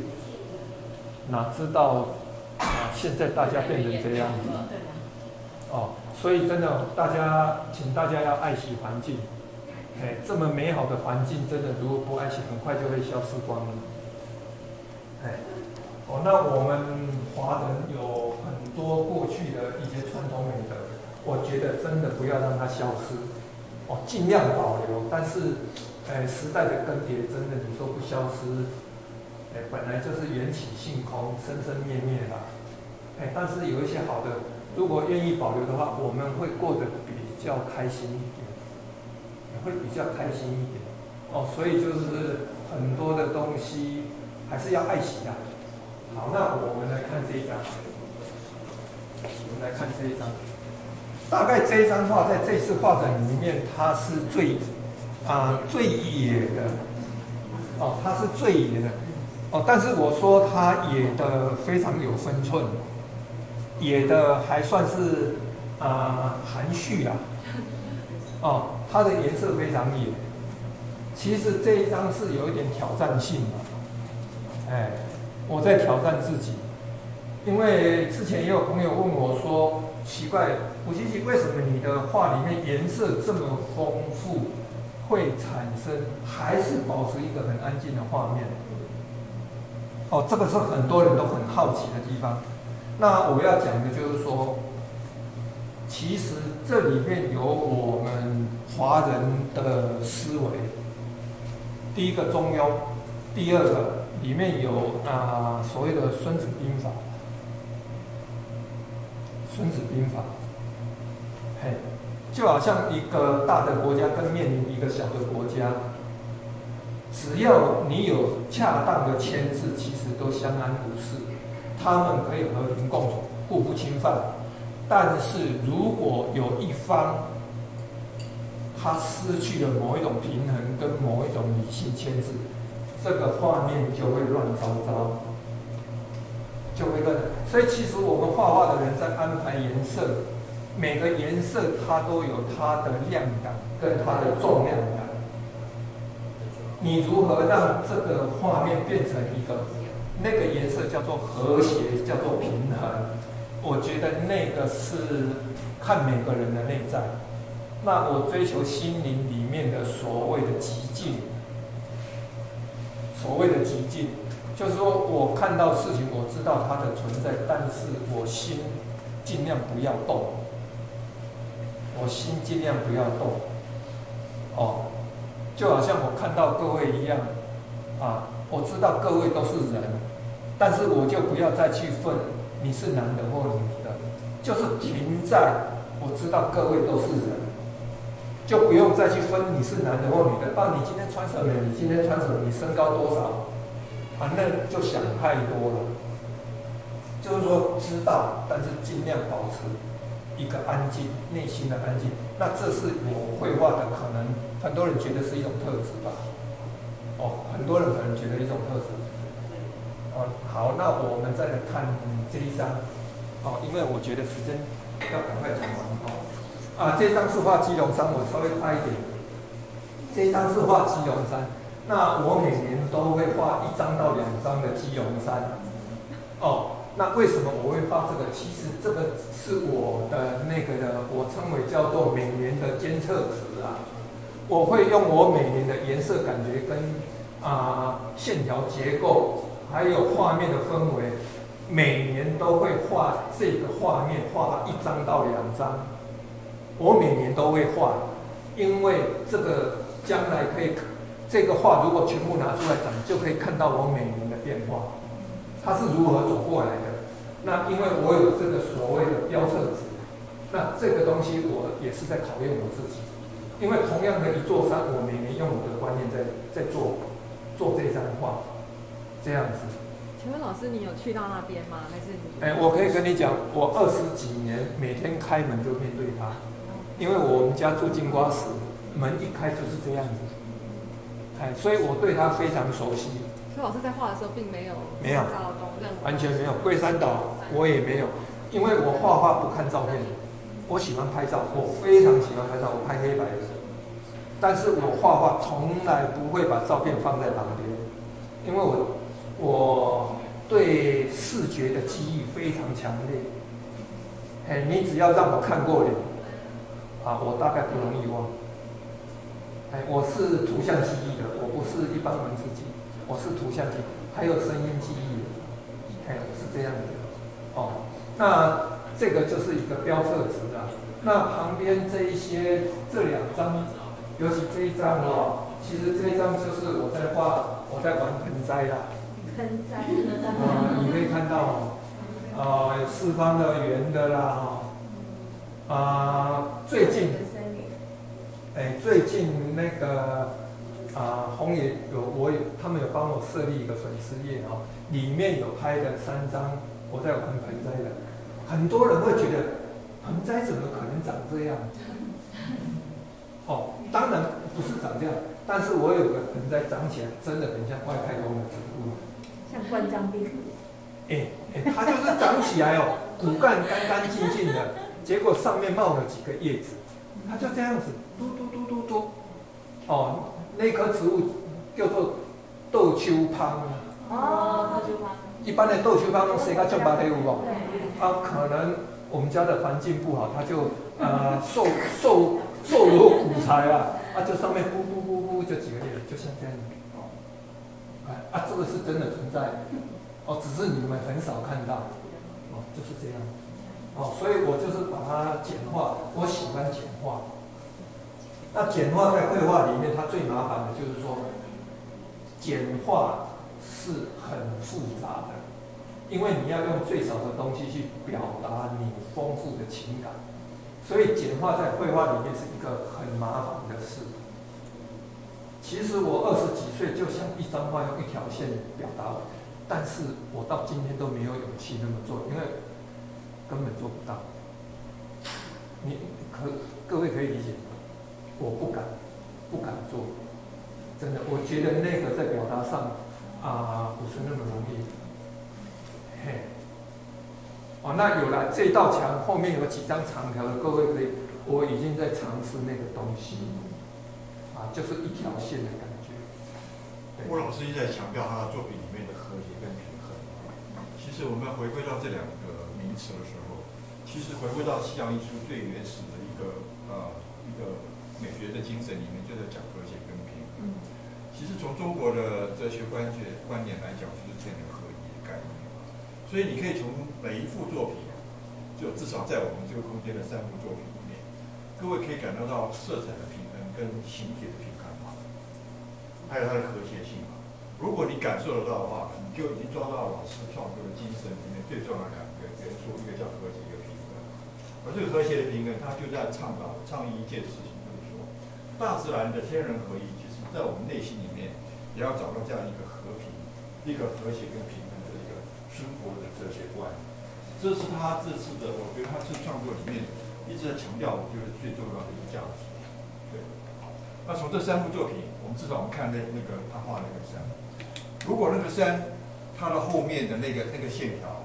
哪知道啊，现在大家变成这样子，哦。所以真的，大家请大家要爱惜环境。哎，这么美好的环境，真的如果不爱惜，很快就会消失光了。哎，哦，那我们华人有很多过去的一些传统美德，我觉得真的不要让它消失。哦，尽量保留。但是，哎，时代的更迭，真的你说不消失，哎，本来就是缘起性空，生生灭灭的。哎，但是有一些好的。如果愿意保留的话，我们会过得比较开心一点，也会比较开心一点。哦，所以就是很多的东西还是要爱惜的。好，那我们来看这一张。我们来看这一张。大概这一张画在这次画展里面，它是最啊、最野的。哦，它是最野的。哦，但是我说它野的非常有分寸。野的还算是啊、含蓄啊，哦，它的颜色非常野。其实这一张是有一点挑战性的，哎，我在挑战自己，因为之前也有朋友问我说，奇怪，卜西西为什么你的画里面颜色这么丰富，会产生还是保持一个很安静的画面？哦，这个是很多人都很好奇的地方。那我要讲的就是说，其实这里面有我们华人的思维。第一个中庸，第二个里面有啊、所谓的《孙子兵法》。《孙子兵法》，就好像一个大的国家跟面临一个小的国家，只要你有恰当的牵制，其实都相安无事。他们可以和平共处，互不侵犯。但是如果有一方他失去了某一种平衡跟某一种理性牵制，这个画面就会乱糟糟，就会乱。所以其实我们画画的人在安排颜色，每个颜色它都有它的亮感跟它的重量感。你如何让这个画面变成一个？那个颜色叫做和谐，叫做平衡。我觉得那个是看每个人的内在。那我追求心灵里面的所谓的极静，所谓的极静，就是说我看到事情，我知道它的存在，但是我心尽量不要动。我心尽量不要动。哦，就好像我看到各位一样，啊。我知道各位都是人，但是我就不要再去分你是男的或女的，就是停在我知道各位都是人，就不用再去分你是男的或女的。啊，你今天穿什么？你今天穿什么？你身高多少？反正就想太多了。就是说知道，但是尽量保持一个安静，内心的安静。那这是我绘画的可能，很多人觉得是一种特质吧。哦，很多人可能觉得一种特质。哦，好，那我们再来看这一张。哦，因为我觉得时间要赶快讲完。哦，啊，这张是画基隆山，我稍微快一点。这一张是画基隆山。那我每年都会画一张到两张的基隆山。哦，那为什么我会画这个？其实这个是我的那个的，我称为叫做每年的监测值啊。我会用我每年的颜色感觉跟。啊，线条结构还有画面的氛围，每年都会画这个画面，画一张到两张。我每年都会画，因为这个将来可以，这个画如果全部拿出来展，就可以看到我每年的变化，它是如何走过来的。那因为我有这个所谓的标测值，那这个东西我也是在考验我自己，因为同样的一座山，我每年用我的观念在在做。做这张画，这样子，请问老师，你有去到那边吗？还是你？哎，我可以跟你讲，我二十几年每天开门就面对它，因为我们家住金瓜石，门一开就是这样子。哎，所以我对它非常熟悉。所以老师在画的时候并没有没有完全没有。龟山岛我也没有，因为我画画不看照片，我喜欢拍照，我非常喜欢拍照，我拍黑白的。但是我画画从来不会把照片放在旁边，因为我我对视觉的记忆非常强烈。哎，你只要让我看过脸，啊，我大概不容易忘。哎，我是图像记忆的，我不是一般文字记，我是图像记忆，还有声音记忆。这样的。哦，那这个就是一个标册纸啊。那旁边这一些这两张。尤其这一张哦，其实这一张就是我在画，我在玩盆栽啦。盆栽。啊，你可以看到，啊，有四方的、圆的啦，哈，啊，最近，哎，最近那个啊，红也有我有，他们有帮我设立一个粉丝页哦，里面有拍的三张我在玩盆栽的，很多人会觉得盆栽怎么可能长这样？哦。当然不是长这样，但是我有个盆栽长起来真的很像外太空的植物，像冠状病毒。哎哎，它就是长起来哦，骨干干干净净的，结果上面冒了几个叶子，它就这样子，嘟嘟嘟嘟嘟。哦，那棵植物叫做豆秋芳。哦，豆秋芳。一般的豆秋芳都谁家种八有无？啊，可能我们家的环境不好，它就呃瘦 瘦。瘦如骨材啊！啊，就上面呼呼呼呼就几个叶，就像这样哦。哎啊，这个是真的存在，哦，只是你们很少看到，哦，就是这样，哦，所以我就是把它简化，我喜欢简化。那简化在绘画里面，它最麻烦的就是说，简化是很复杂的，因为你要用最少的东西去表达你丰富的情感。所以简化在绘画里面是一个很麻烦的事。其实我二十几岁就想一张画用一条线表达完，但是我到今天都没有勇气那么做，因为根本做不到。你可各位可以理解吗？我不敢，不敢做，真的，我觉得那个在表达上啊不是那么容易。嘿。哦，那有了这道墙后面有几张长条的，各位可以，我已经在尝试那个东西，啊，就是一条线的感觉。吴老师一直在强调他的作品里面的和谐跟平衡。其实我们回归到这两个名词的时候，其实回归到西洋艺术最原始的一个呃一个美学的精神里面，就在讲和谐跟平衡。其实从中国的哲学观学观点来讲，就是天人合。所以你可以从每一幅作品，就至少在我们这个空间的三幅作品里面，各位可以感受到色彩的平衡跟形体的平衡嘛，还有它的和谐性嘛。如果你感受得到的话，你就已经抓到老师创作的精神里面最重要的两个元素，一个叫和谐，一个平衡。而这个和谐的平衡，它就在倡导倡议一件事情，大自然的天人合一，其实在我们内心里面，也要找到这样一个和平，一个和谐跟平衡的一个。生活的哲学观，这是他这次的，我觉得他这创作里面一直在强调，我觉得最重要的一个价值。对，那从这三幅作品，我们至少我们看那那个他画那个山，如果那个山它的后面的那个那个线条，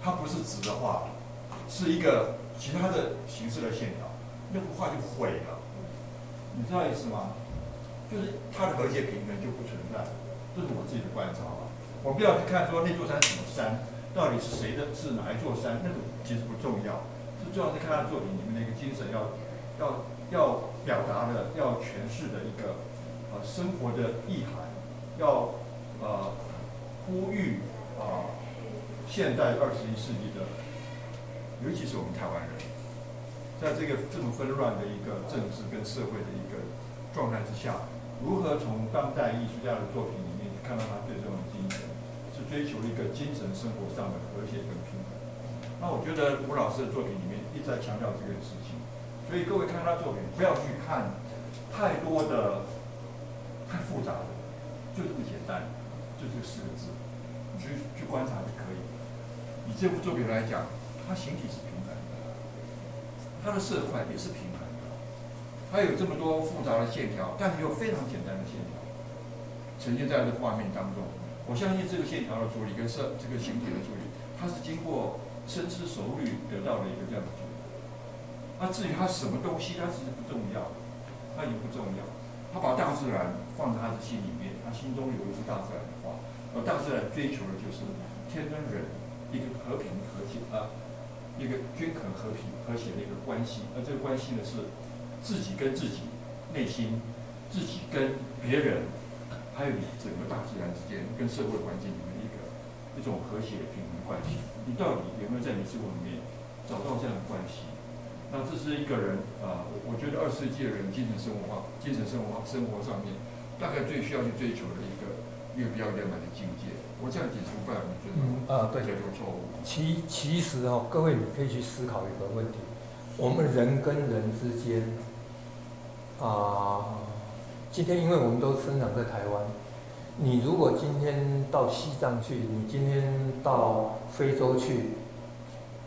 它不是直的话，是一个其他的形式的线条，那幅画就毁了。你知道意思吗？就是它的和谐平衡就不存在，这是我自己的观察。我们不要去看说那座山什么山，到底是谁的，是哪一座山，那个其实不重要，最重要是看他作品里面的一个精神要，要要表达的，要诠释的一个呃生活的意涵，要呃呼吁啊、现代二十一世纪的，尤其是我们台湾人，在这个这么纷乱的一个政治跟社会的一状态之下，如何从当代艺术家的作品里面看到他最重要的精神。是追求一个精神生活上的和谐跟平衡。那我觉得吴老师的作品里面一直在强调这个事情，所以各位看他作品，不要去看太多的、太复杂的，就这么简单，就这四个字：你去去观察就可以。以这幅作品来讲，它形体是平衡的，它的色块也是平衡，它有这么多复杂的线条，但是又非常简单的线条，呈现在这画面当中。我相信这个线条的处理跟色这个形体的处理，它是经过深思熟虑得到的一个这样的结果。那至于它什么东西，它其实不重要，它也不重要。他把大自然放在他的心里面，他心中有一幅大自然的画，而大自然追求的就是天跟人一个和平和谐啊，一个均衡和平和谐的一个关系，而这个关系呢是自己跟自己内心，自己跟别人，还有你整个大自然之间跟社会环境里面的一个一种和谐平衡关系。你到底有没有在你生活里面找到这样的关系？那这是一个人啊，我、呃、我觉得二十世纪的人精神生活化、精神生活化生活上面，大概最需要去追求的一个一个比较圆满的境界。我这样解释不了，你觉得？嗯啊，对，有错误。其其实哦，各位你可以去思考一个问题：我们人跟人之间啊、今天因为我们都生长在台湾，你如果今天到西藏去，你今天到非洲去，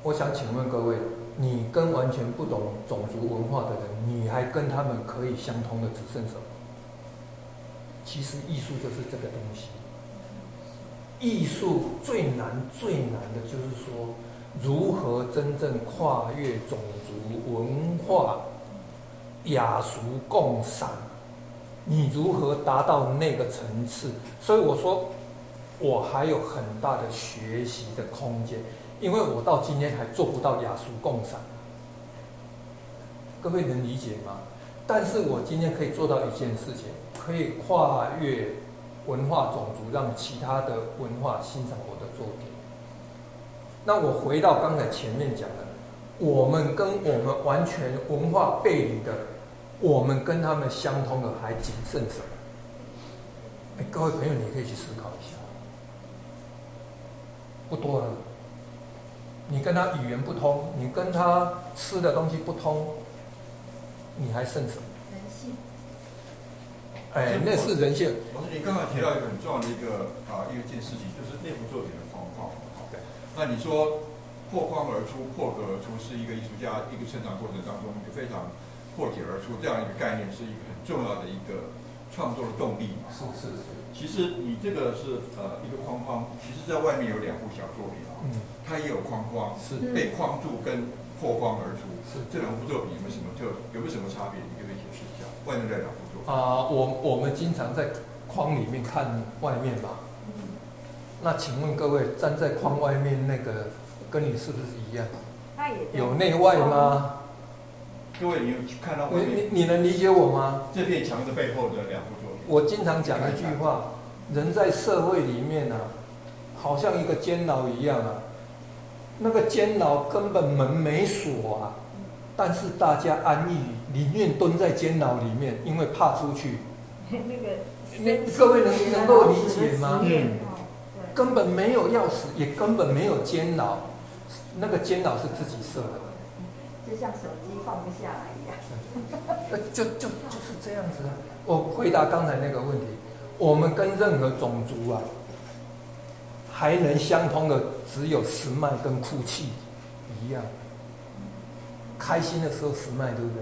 我想请问各位。你跟完全不懂种族文化的人，你还跟他们可以相通的只剩什么？其实艺术就是这个东西。艺术最难最难的就是说，如何真正跨越种族文化，雅俗共赏。你如何达到那个层次？所以我说，我还有很大的学习的空间。因为我到今天还做不到雅俗共赏，各位能理解吗？但是我今天可以做到一件事情，可以跨越文化种族，让其他的文化欣赏我的作品。那我回到刚才前面讲的，我们跟我们完全文化背离的，我们跟他们相通的还仅剩什么？哎，各位朋友，你可以去思考一下，不多了。你跟他语言不通，你跟他吃的东西不通，你还剩什么？人性。哎，那是人性。老师，你刚刚提到一个很重要的一个啊一个件事情，就是内部作品的框框。好，那你说破框而出、破格而出，是一个艺术家一个成长过程当中一个非常破解而出这样一个概念，是一个很重要的一个创作的动力嘛。是是是。其实你这个是呃一个框框，其实在外面有两幅小作品啊。嗯。它也有框框，是被框住跟破框而出。是这两幅作品有没有什么就有没有什么差别？你可以解释一下。外面这两幅作品啊，我我们经常在框里面看外面吧。那请问各位，站在框外面那个跟你是不是一样？有内外吗？各位，你有看到外面？你你能理解我吗？这片墙的背后的两幅作品。我经常讲一句话：人在社会里面呢、啊，好像一个监牢一样啊。那个监牢根本门没锁啊，但是大家安逸，宁愿蹲在监牢里面，因为怕出去。那个，那各位能能够理解吗？嗯，根本没有钥匙，也根本没有监牢，那个监牢是自己设的。就像手机放不下来一样。就就就是这样子啊。我回答刚才那个问题，我们跟任何种族啊。还能相通的只有十脉跟哭泣一样，开心的时候十脉，对不对？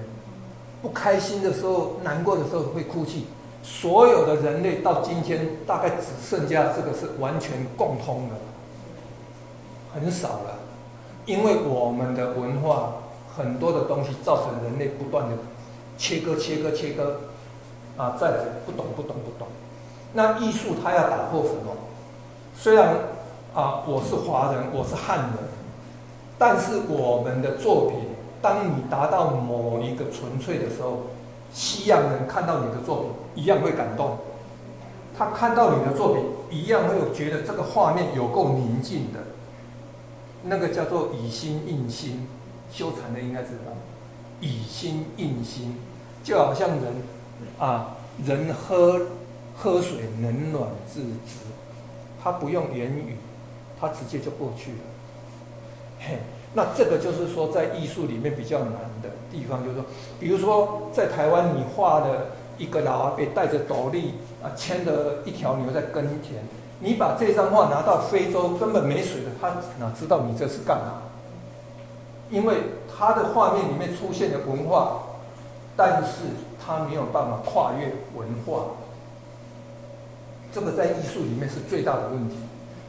不开心的时候、难过的时候会哭泣。所有的人类到今天大概只剩下这个是完全共通的，很少了。因为我们的文化很多的东西造成人类不断的切割、切割、切割，啊，再来不懂、不懂、不懂。那艺术它要打破什么？虽然啊，我是华人，我是汉人，但是我们的作品，当你达到某一个纯粹的时候，西洋人看到你的作品一样会感动，他看到你的作品一样会有觉得这个画面有够宁静的，那个叫做以心印心，修禅的应该知道，以心印心，就好像人啊，人喝喝水冷暖自知。他不用言语，他直接就过去了。嘿，那这个就是说，在艺术里面比较难的地方，就是说，比如说在台湾，你画了一个老阿伯带着斗笠啊，牵着一条牛在耕田，你把这张画拿到非洲，根本没水的，他哪知道你这是干嘛？因为他的画面里面出现的文化，但是他没有办法跨越文化。这个在艺术里面是最大的问题。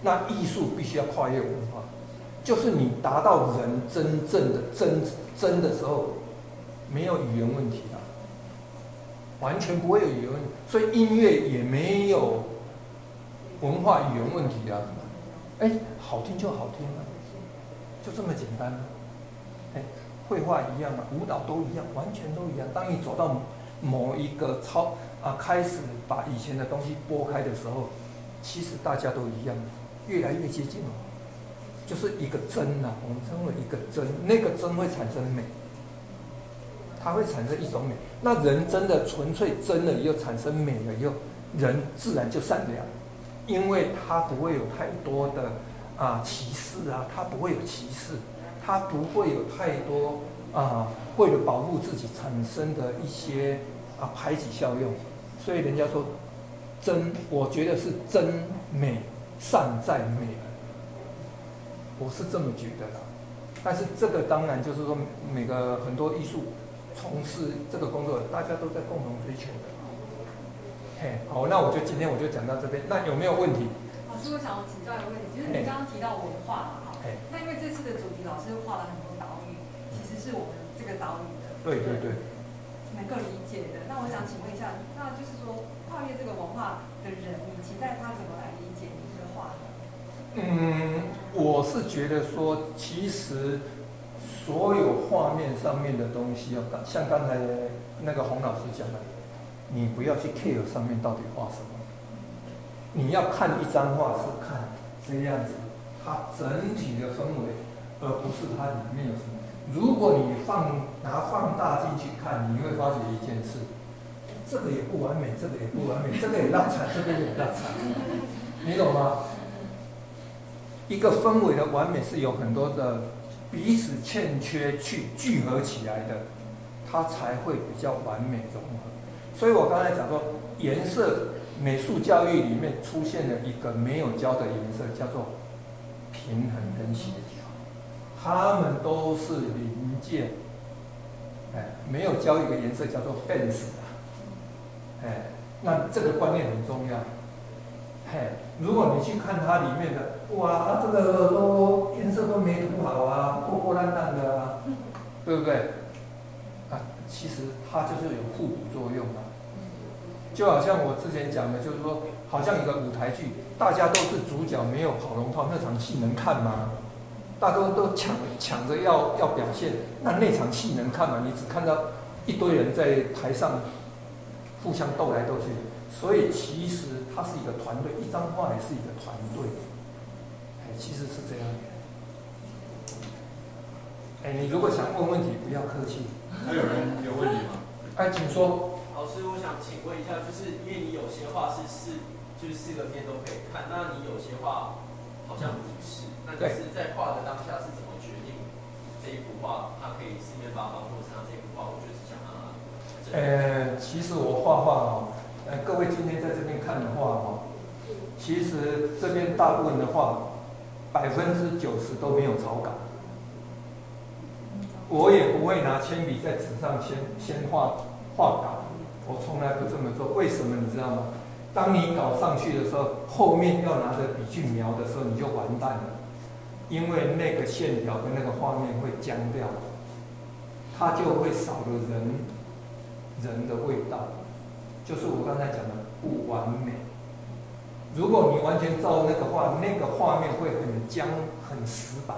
那艺术必须要跨越文化，就是你达到人真正的真真的时候，没有语言问题了，完全不会有语言问题，所以音乐也没有。文化语言问题啊，哎，好听就好听啊，就这么简单。哎，绘画一样啊，舞蹈都一样，完全都一样。当你走到某一个超啊，开始把以前的东西拨开的时候，其实大家都一样，越来越接近了，就是一个真啊，我们称为一个真，那个真会产生美，它会产生一种美。那人真的纯粹真了又产生美了又，人自然就善良。因为他不会有太多的啊歧视啊，他不会有歧视，他不会有太多啊为了保护自己产生的一些啊排挤效用，所以人家说真，我觉得是真美善在美，我是这么觉得的。但是这个当然就是说，每个很多艺术从事这个工作，大家都在共同追求的。嘿，好，那我就今天我就讲到这边。那有没有问题？老师，我想要请教一个问题，就是你刚刚提到文化嘛，哈，那因为这次的主题老师画了很多岛屿，其实是我们这个岛屿的，对对对，能够理解的。那我想请问一下，那就是说跨越这个文化的人，你期待他怎么来理解你这个画呢？嗯，我是觉得说，其实所有画面上面的东西，要像刚才那个洪老师讲的。你不要去 care 上面到底画什么，你要看一张画是看这样子，它整体的氛围，而不是它里面有什么。如果你放拿放大镜去看，你会发觉一件事，这个也不完美，这个也不完美，这个也落差，这个也落差，你懂吗？一个氛围的完美是有很多的彼此欠缺去聚合起来的，它才会比较完美。所以我刚才讲说，颜色美术教育里面出现了一个没有教的颜色，叫做平衡跟协调。它们都是零件，哎，没有教一个颜色叫做 fence 哎，那这个观念很重要。嘿，如果你去看它里面的，哇，它这个都颜色都没涂好啊，破破烂烂的啊，对不对？啊，其实它就是有互补作用啊。就好像我之前讲的，就是说，好像一个舞台剧，大家都是主角，没有跑龙套，那场戏能看吗？大家都抢抢着要要表现，那那场戏能看吗？你只看到一堆人在台上互相斗来斗去，所以其实它是一个团队，一张画也是一个团队。哎，其实是这样。哎，你如果想问问题，不要客气。还有人有问题吗？哎，请说。老师，我想请问一下，就是因为你有些画是四，就是四个面都可以看，那你有些画好像不是，那就是在画的当下是怎么决定这一幅画它可以四面八方，或者是它这幅画我就是想让它？呃，其实我画画哦，呃，各位今天在这边看的话哦，其实这边大部分的画百分之九十都没有草稿，我也不会拿铅笔在纸上先先画画稿。我从来不这么做，为什么你知道吗？当你搞上去的时候，后面要拿着笔去描的时候，你就完蛋了，因为那个线条跟那个画面会僵掉，它就会少了人人的味道，就是我刚才讲的不完美。如果你完全照那个画，那个画面会很僵、很死板。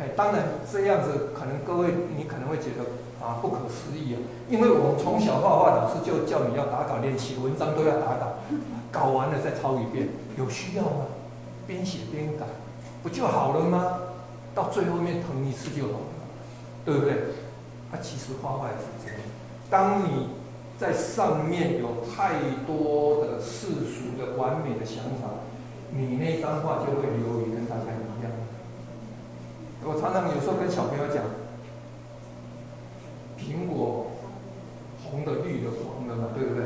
哎，当然这样子，可能各位你可能会觉得。啊，不可思议啊！因为我从小画画，老师就叫你要打稿练习，文章都要打稿，搞完了再抄一遍，有需要吗？边写边改，不就好了吗？到最后面謄一次就好了，对不对？啊，其实画画也是这样，当你在上面有太多的世俗的完美的想法，你那张画就会流于跟大家一样。我常常有时候跟小朋友讲。苹果红的、绿的、黄的嘛，对不对？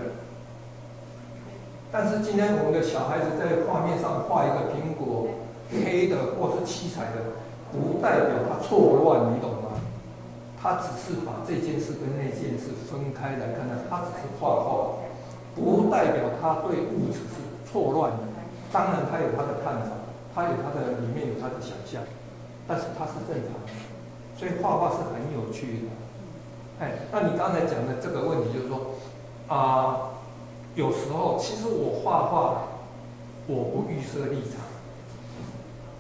但是今天我们的小孩子在画面上画一个苹果，黑的或是七彩的，不代表他错乱，你懂吗？他只是把这件事跟那件事分开来看的，他只是画画，不代表他对物质是错乱的。当然他有他的看法，他有他的里面有他的想象，但是他是正常的。所以画画是很有趣的。哎，那你刚才讲的这个问题就是说，啊、有时候其实我画画，我不预设立场，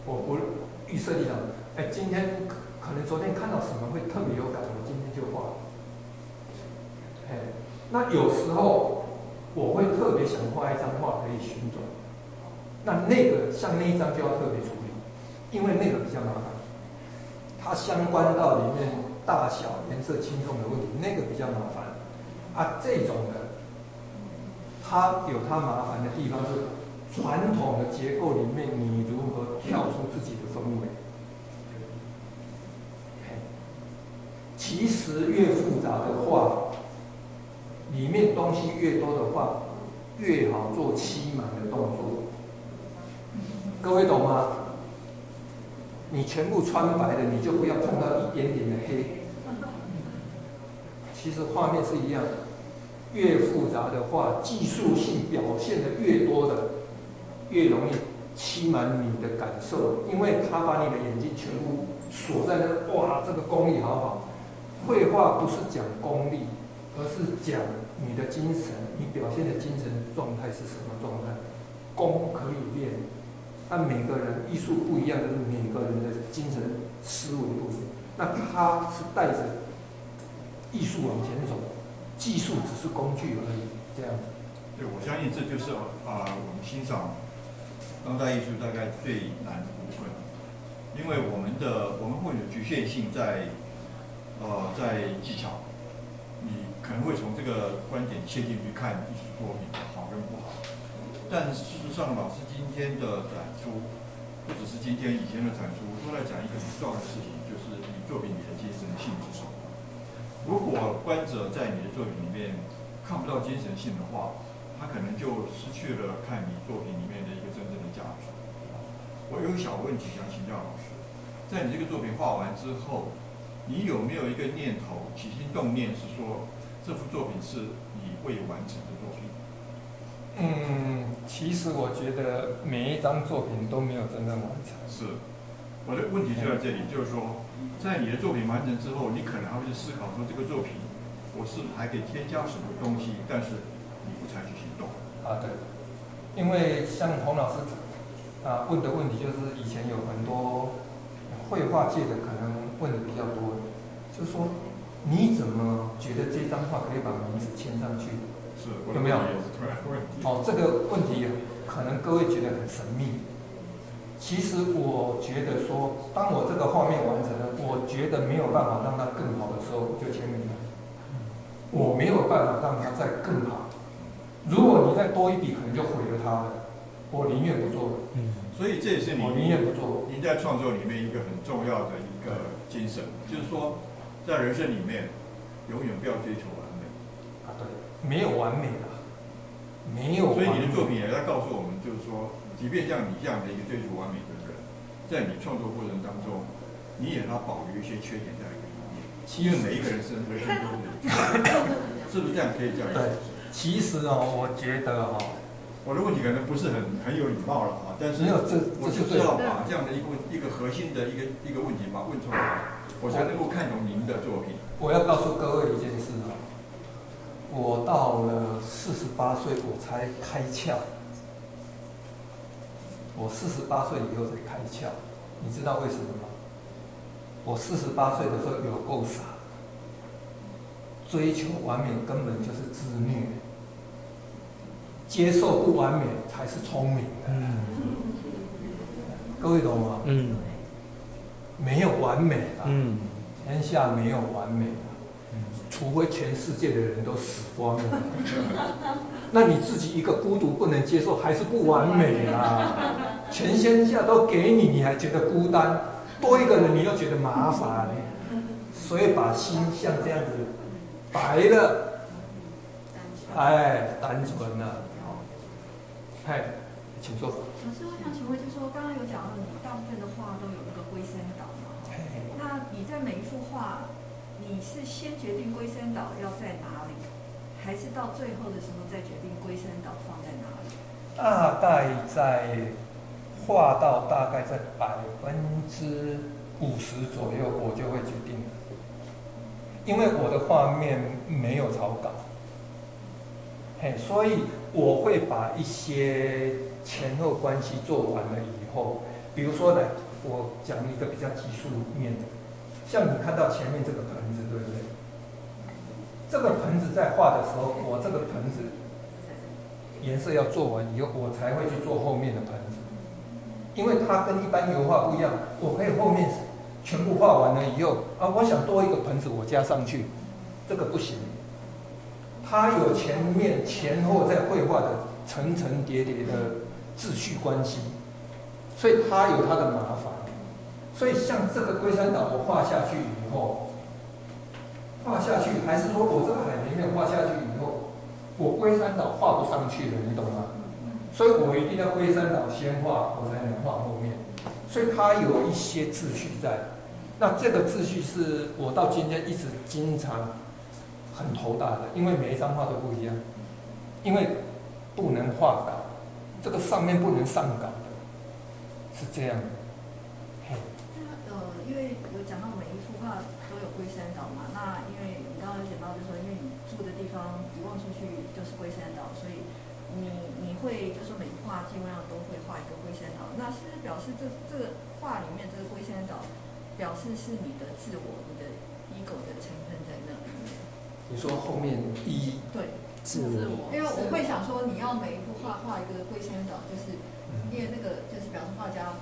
我不预设立场。哎，今天可能昨天看到什么会特别有感，我今天就画。哎，那有时候我会特别想画一张画可以旋转，那那个像那一张就要特别处理，因为那个比较麻烦。它相关到里面大小、颜色、轻重的问题，那个比较麻烦。啊，这种的，它有它麻烦的地方是传统的结构里面，你如何跳出自己的氛围？其实越复杂的话，里面东西越多的话，越好做欺瞒的动作。各位懂吗？你全部穿白的，你就不要碰到一点点的黑。其实画面是一样，越复杂的画，技术性表现的越多的，越容易欺瞒你的感受，因为他把你的眼睛全部锁在那，哇，这个功力好好。绘画不是讲功力，而是讲你的精神，你表现的精神状态是什么状态？功可以练。但每个人艺术不一样，就是每个人的精神思维不一样。那他是带着艺术往前走，技术只是工具而已，这样子。对，我相信这就是啊、我们欣赏当代艺术大概最难的部分，因为我们的我们会有局限性在呃在技巧，你可能会从这个观点切进去看艺术作品的好跟不好。但事实上，老师今天的展出，不只是今天以前的展出，都在讲一个很重要的事情，就是你作品里的精神性质。如果观者在你的作品里面看不到精神性的话，他可能就失去了看你作品里面的一个真正的价值。我有个小问题想请教老师，在你这个作品画完之后，你有没有一个念头，起心动念是说，这幅作品是你未完成的作品？嗯，其实我觉得每一张作品都没有真正完成。是，我的问题就在这里，就是说，在你的作品完成之后，你可能还会去思考说，这个作品我是还可以添加什么东西，但是你不采取行动。啊，对，因为像洪老师啊问的问题，就是以前有很多绘画界的可能问的比较多，就是说，你怎么觉得这张画可以把名字签上去？是有没有？哦，这个问题可能各位觉得很神秘。其实我觉得说，当我这个画面完成了，我觉得没有办法让它更好的时候，我就签名了。我没有办法让它再更好。如果你再多一笔，可能就毁了它了。我宁愿不做。嗯，所以这也是你我宁愿不做。您在创作里面一个很重要的一个精神，就是说，在人生里面，永远不要追求完美。啊，对。没有完美的，没有。所以你的作品也在告诉我们，就是说，即便像你这样的一个追求完美的人，在你创作过程当中，你也要保留一些缺点在里面。因为每一个人生人生都是，是不是这样？可以这样讲？对，其实哦，我觉得哈、哦，我的问题可能不是很很有礼貌了啊，但是没有这，我就是要把这样的一个一个核心的一个一个问题把问出来，我才能够看懂您的作品。我要告诉各位一件事啊。我到了四十八岁，我才开窍。我四十八岁以后才开窍，你知道为什么吗？我四十八岁的时候有够傻，追求完美根本就是自虐，接受不完美才是聪明的。嗯。各位懂吗？嗯。没有完美的。嗯。天下没有完美的。除非全世界的人都死光了，那你自己一个孤独不能接受，还是不完美啊？全天下都给你，你还觉得孤单？多一个人你又觉得麻烦，所以把心像这样子白了，哎，单纯了。嗨，请坐。老师，我想请问，就是说刚刚有讲到你大部分的画都有那个龟山岛嘛？那你在每一幅画，你是先决定龟山岛要在哪里，还是到最后的时候再决定龟山岛放在哪里？大概在画到大概在百分之五十左右，我就会决定，因为我的画面没有草稿，嘿，所以我会把一些前后关系做完了以后，比如说呢，我讲一个比较技术面的，像你看到前面这个盆子，对不对？这个盆子在画的时候，我这个盆子。颜色要做完以后，我才会去做后面的盆子，因为它跟一般油画不一样。我可以后面全部画完了以后啊，我想多一个盆子，我加上去，这个不行。它有前面前后在绘画的层层叠叠的秩序关系，所以它有它的麻烦。所以像这个龟山岛，我画下去以后，画下去还是说我这个海平面画下去以后。我龟山岛画不上去了，你懂吗？所以我一定要龟山岛先画，我才能画后面。所以它有一些秩序在。那这个秩序是我到今天一直经常很头大的，因为每一张画都不一样，因为不能画稿，这个上面不能上稿的，是这样的。嘿。那呃，因为有讲到每一幅画都有龟山岛嘛，那因为你刚刚有讲到，就是说因为你住的地方一望出去。就是龟山岛，所以你你会就是每幅画基本上都会画一个龟山岛，那是不是表示这这个画里面这个龟山岛表示是你的自我、你的 ego 的成分在那里面？你说后面一对自我，因为我会想说你要每一幅画画一个龟山岛，就是因为那个就是表示画家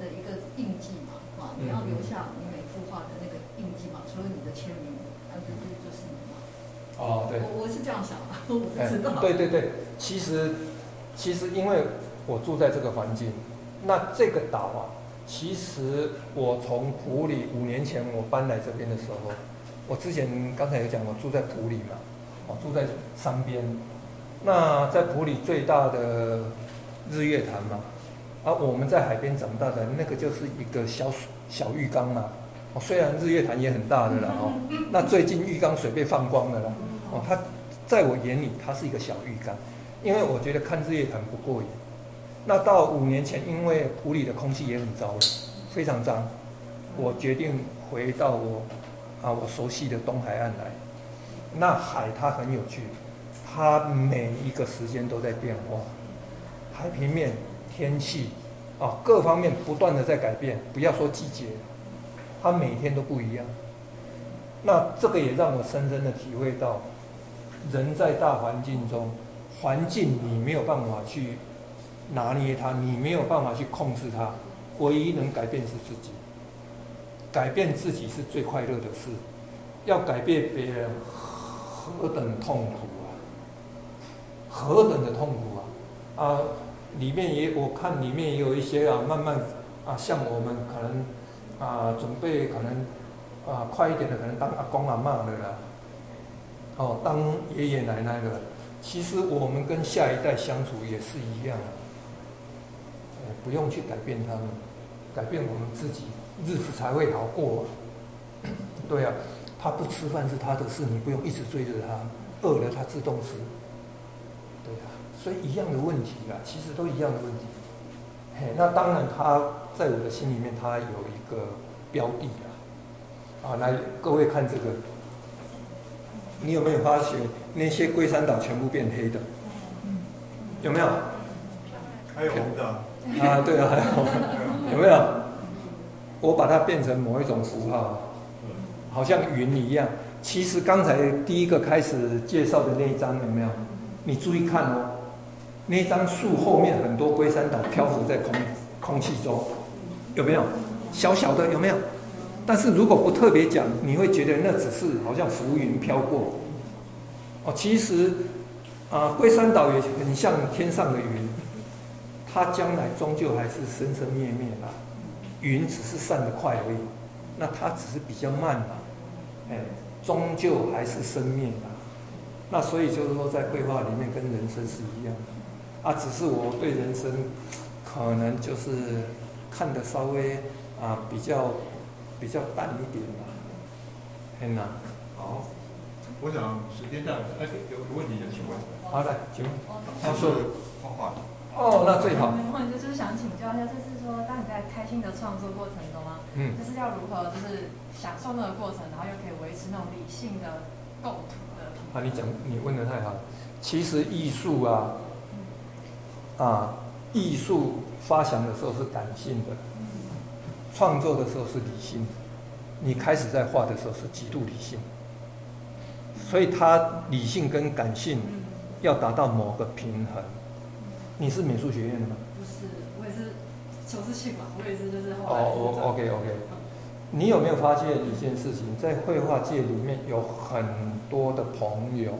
的一个印记嘛，啊，你要留下你每幅画的那个印记嘛，除了你的签名，啊，就就就是。哦，对，我我是这样想的，我不知道。对对，其实其实因为我住在这个环境，那这个岛啊，其实我从埔里五年前我搬来这边的时候，我之前刚才有讲我住在埔里嘛，我住在山边，那在埔里最大的日月潭嘛，啊，我们在海边长大的那个就是一个小小浴缸嘛。哦，虽然日月潭也很大的了哦，那最近浴缸水被放光了啦。哦，它在我眼里它是一个小浴缸，因为我觉得看日月潭不过瘾。那到五年前，因为埔里的空气也很糟了，非常脏，我决定回到我啊我熟悉的东海岸来。那海它很有趣，它每一个时间都在变化，海平面、天气啊各方面不断的在改变，不要说季节。它每天都不一样，那这个也让我深深的体会到，人在大环境中，环境你没有办法去拿捏它，你没有办法去控制它，唯一能改变是自己，改变自己是最快乐的事，要改变别人何等痛苦啊，何等的痛苦啊！啊，里面也我看里面也有一些啊，慢慢啊，像我们可能。啊，准备可能啊快一点的，可能当阿公阿嬷的啦，哦，当爷爷奶奶的。其实我们跟下一代相处也是一样的，不用去改变他们，改变我们自己，日子才会好过。对啊，他不吃饭是他的事，你不用一直追着他，饿了他自动吃。对啊，所以一样的问题啦，其实都一样的问题。嘿，那当然他。在我的心里面，他有一个标的啊，啊，来各位看这个，你有没有发觉那些龟山岛全部变黑的？有没有？还有红的。啊，对啊，还有，有没有？我把它变成某一种符号，好像云一样。其实刚才第一个开始介绍的那一张有没有？你注意看哦，那一张树后面很多龟山岛漂浮在空空气中。有没有小小的有没有？但是如果不特别讲，你会觉得那只是好像浮云飘过。哦，其实啊，龟山岛也很像天上的云，它将来终究还是生生灭灭啦。云只是散得快而已，那它只是比较慢嘛。哎，终究还是生灭的。那所以就是说，在绘画里面跟人生是一样的。啊，只是我对人生可能就是看得稍微啊比较比较淡一点吧。很难。好，我想时间到了，哎，有个问题想请问。好的，请问。他说画画。哦，那最好。问题就是想请教一下，就是说，当你在开心的创作过程中啊，嗯，就是要如何就是享受那个过程，然后又可以维持那种理性的构图的。啊，你讲，你问的太好了。其实艺术啊，啊，艺术发祥的时候是感性的，创作的时候是理性。你开始在画的时候是极度理性，所以它理性跟感性要达到某个平衡。你是美术学院的吗？不是，我也是求是性嘛，我也是就是后来。哦，OK OK。你有没有发现一件事情，在绘画界里面有很多的朋友，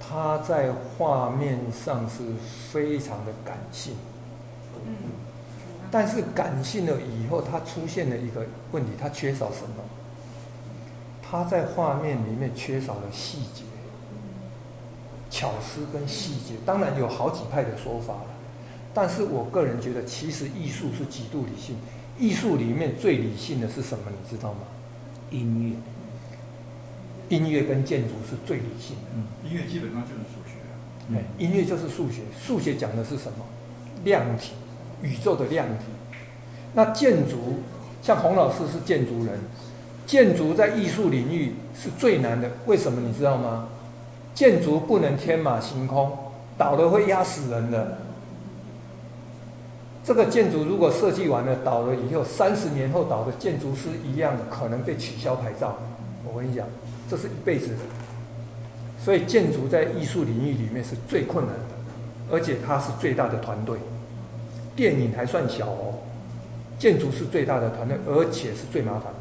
他在画面上是非常的感性。嗯。但是感性了以后，它出现了一个问题，它缺少什么？它在画面里面缺少了细节。巧思跟细节，当然有好几派的说法了，但是我个人觉得，其实艺术是极度理性。艺术里面最理性的是什么？你知道吗？音乐，音乐跟建筑是最理性的。嗯，音乐基本上就是数学啊。嗯，音乐就是数学，数学讲的是什么？量体，宇宙的量体。那建筑，像洪老师是建筑人，建筑在艺术领域是最难的，为什么？你知道吗？建筑不能天马行空，倒了会压死人的。这个建筑如果设计完了倒了以后，三十年后倒的建筑师一样可能被取消牌照。我跟你讲，这是一辈子的。所以建筑在艺术领域里面是最困难的，而且它是最大的团队。电影还算小哦，建筑是最大的团队，而且是最麻烦的。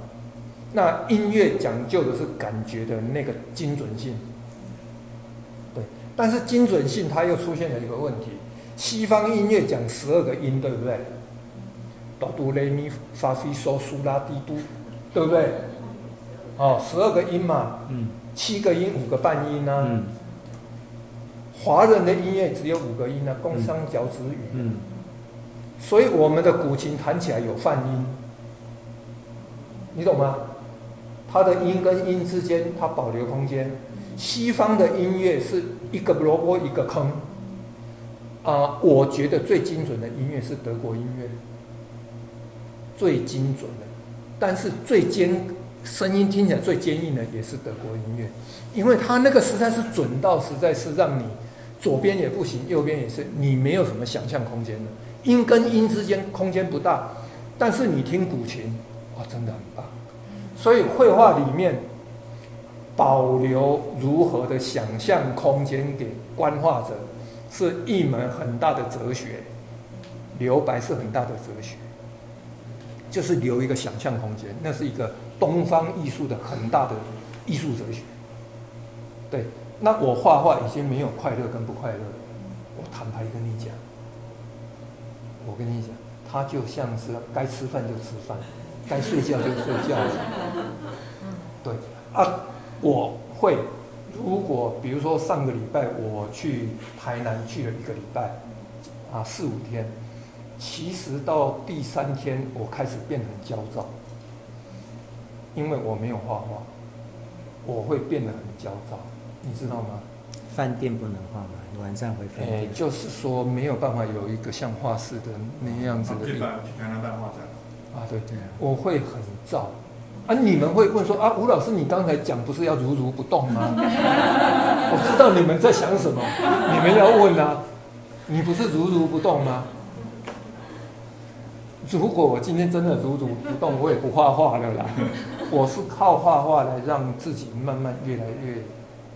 那音乐讲究的是感觉的那个精准性。对但是精准性，它又出现了一个问题。西方音乐讲十二个音，对不对？哆哆来咪发西嗦苏拉蒂都，对不对？哦，十二个音嘛，嗯，七个音，五个半音呢、啊。嗯。华人的音乐只有五个音呢、啊，宫商角徵羽。嗯。所以我们的古琴弹起来有泛音，你懂吗？它的音跟音之间，它保留空间。西方的音乐是一个萝卜一个坑，啊、我觉得最精准的音乐是德国音乐，最精准的，但是最坚声音听起来最坚硬的也是德国音乐，因为它那个实在是准到实在是让你左边也不行，右边也是，你没有什么想象空间的，音跟音之间空间不大，但是你听古琴，哇，真的很棒，所以绘画里面。保留如何的想象空间给观画者，是一门很大的哲学。留白是很大的哲学，就是留一个想象空间，那是一个东方艺术的很大的艺术哲学。对，那我画画已经没有快乐跟不快乐，我坦白跟你讲，我跟你讲，他就像是该吃饭就吃饭，该睡觉就睡觉。对啊。我会，如果比如说上个礼拜我去台南去了一个礼拜，啊四五天，其实到第三天我开始变得很焦躁，因为我没有画画，我会变得很焦躁，你知道吗？饭店不能画？你晚上回饭店？哎，就是说没有办法有一个像画室的那样子的地方。去台南办画展。啊，对对，我会很燥。啊！你们会问说啊，吴老师，你刚才讲不是要如如不动吗？我知道你们在想什么，你们要问啊，你不是如如不动吗？如果我今天真的如如不动，我也不画画了啦。我是靠画画来让自己慢慢越来越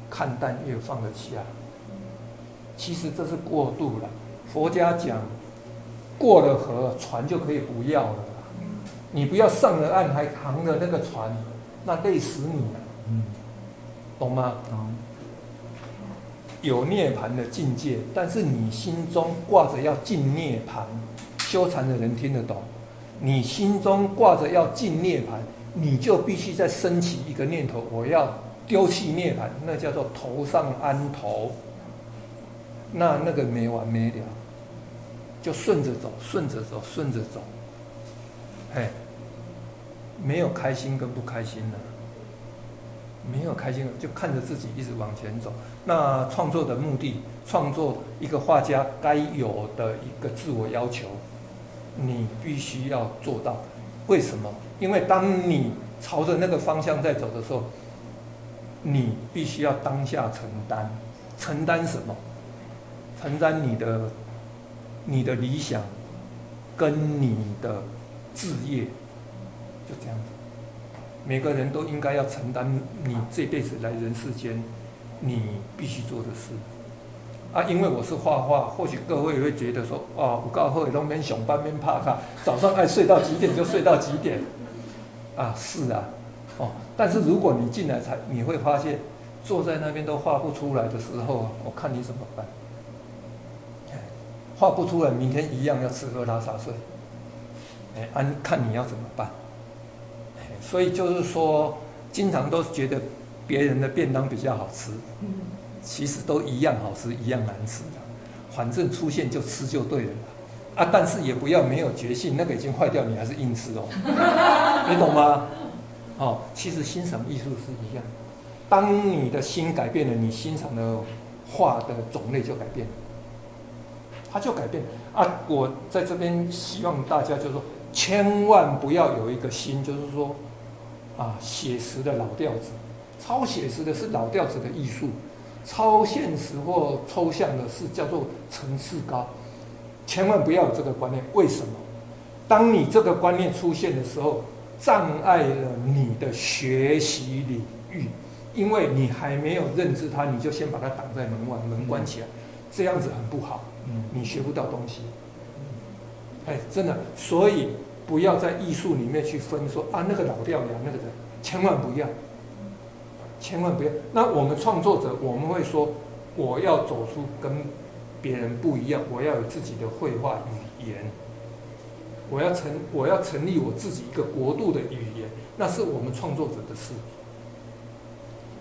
看淡，越放得下。其实这是过度了。佛家讲，过了河，船就可以不要了。你不要上了岸还扛着那个船，那累死你了，嗯，懂吗？懂。有涅槃的境界，但是你心中挂着要进涅槃，修禅的人听得懂。你心中挂着要进涅槃，你就必须再升起一个念头，我要丢弃涅槃，那叫做头上安头。那那个没完没了，就顺着走，顺着走，顺着走，嘿，没有开心跟不开心的，没有开心就看着自己一直往前走。那创作的目的，创作一个画家该有的一个自我要求，你必须要做到。为什么？因为当你朝着那个方向在走的时候，你必须要当下承担，承担什么？承担你的你的理想跟你的志业，就这样子。每个人都应该要承担你这辈子来人世间你必须做的事。啊，因为我是画画，或许各位会觉得说，哦，我告诉你，都免上班边怕卡，早上爱睡到几点就睡到几点。啊，是啊，哦，但是如果你进来才，你会发现，坐在那边都画不出来的时候，我看你怎么办？画不出来，明天一样要吃喝拉撒睡。哎，安看你要怎么办？所以就是说，经常都觉得别人的便当比较好吃，其实都一样好吃，一样难吃的。反正出现就吃就对了。啊，但是也不要没有决心，那个已经坏掉，你还是硬吃哦。你懂吗？哦，其实欣赏艺术是一样，当你的心改变了，你欣赏的画的种类就改变了，它就改变啊！我在这边希望大家就是说，千万不要有一个心，就是说啊，写实的老调子，超写实的是老调子的艺术，超现实或抽象的是叫做层次高。千万不要有这个观念，为什么？当你这个观念出现的时候，障碍了你的学习领域，因为你还没有认知它，你就先把它挡在门外，门关起来，这样子很不好，你学不到东西。哎，真的，所以不要在艺术里面去分说啊，那个老掉牙，那个人，千万不要，千万不要。那我们创作者，我们会说，我要走出跟。别人不一样，我要有自己的绘画语言，我要成我要成立我自己一个国度的语言，那是我们创作者的事。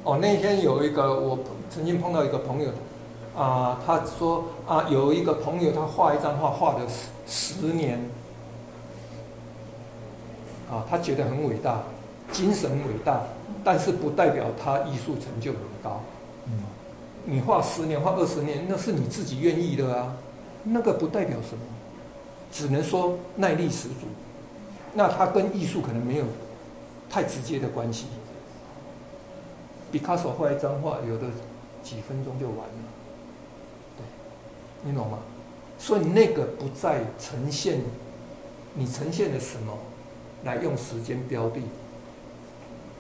哦，那天有一个我曾经碰到一个朋友，啊、呃，他说啊，有一个朋友他画一张画画了十十年，啊，他觉得很伟大，精神伟大，但是不代表他艺术成就很高。嗯。你画十年，画二十年，那是你自己愿意的啊，那个不代表什么，只能说耐力十足。那他跟艺术可能没有太直接的关系。毕卡索画一张画，有的几分钟就完了，对，你懂吗？所以那个不再呈现，你呈现了什么，来用时间标的，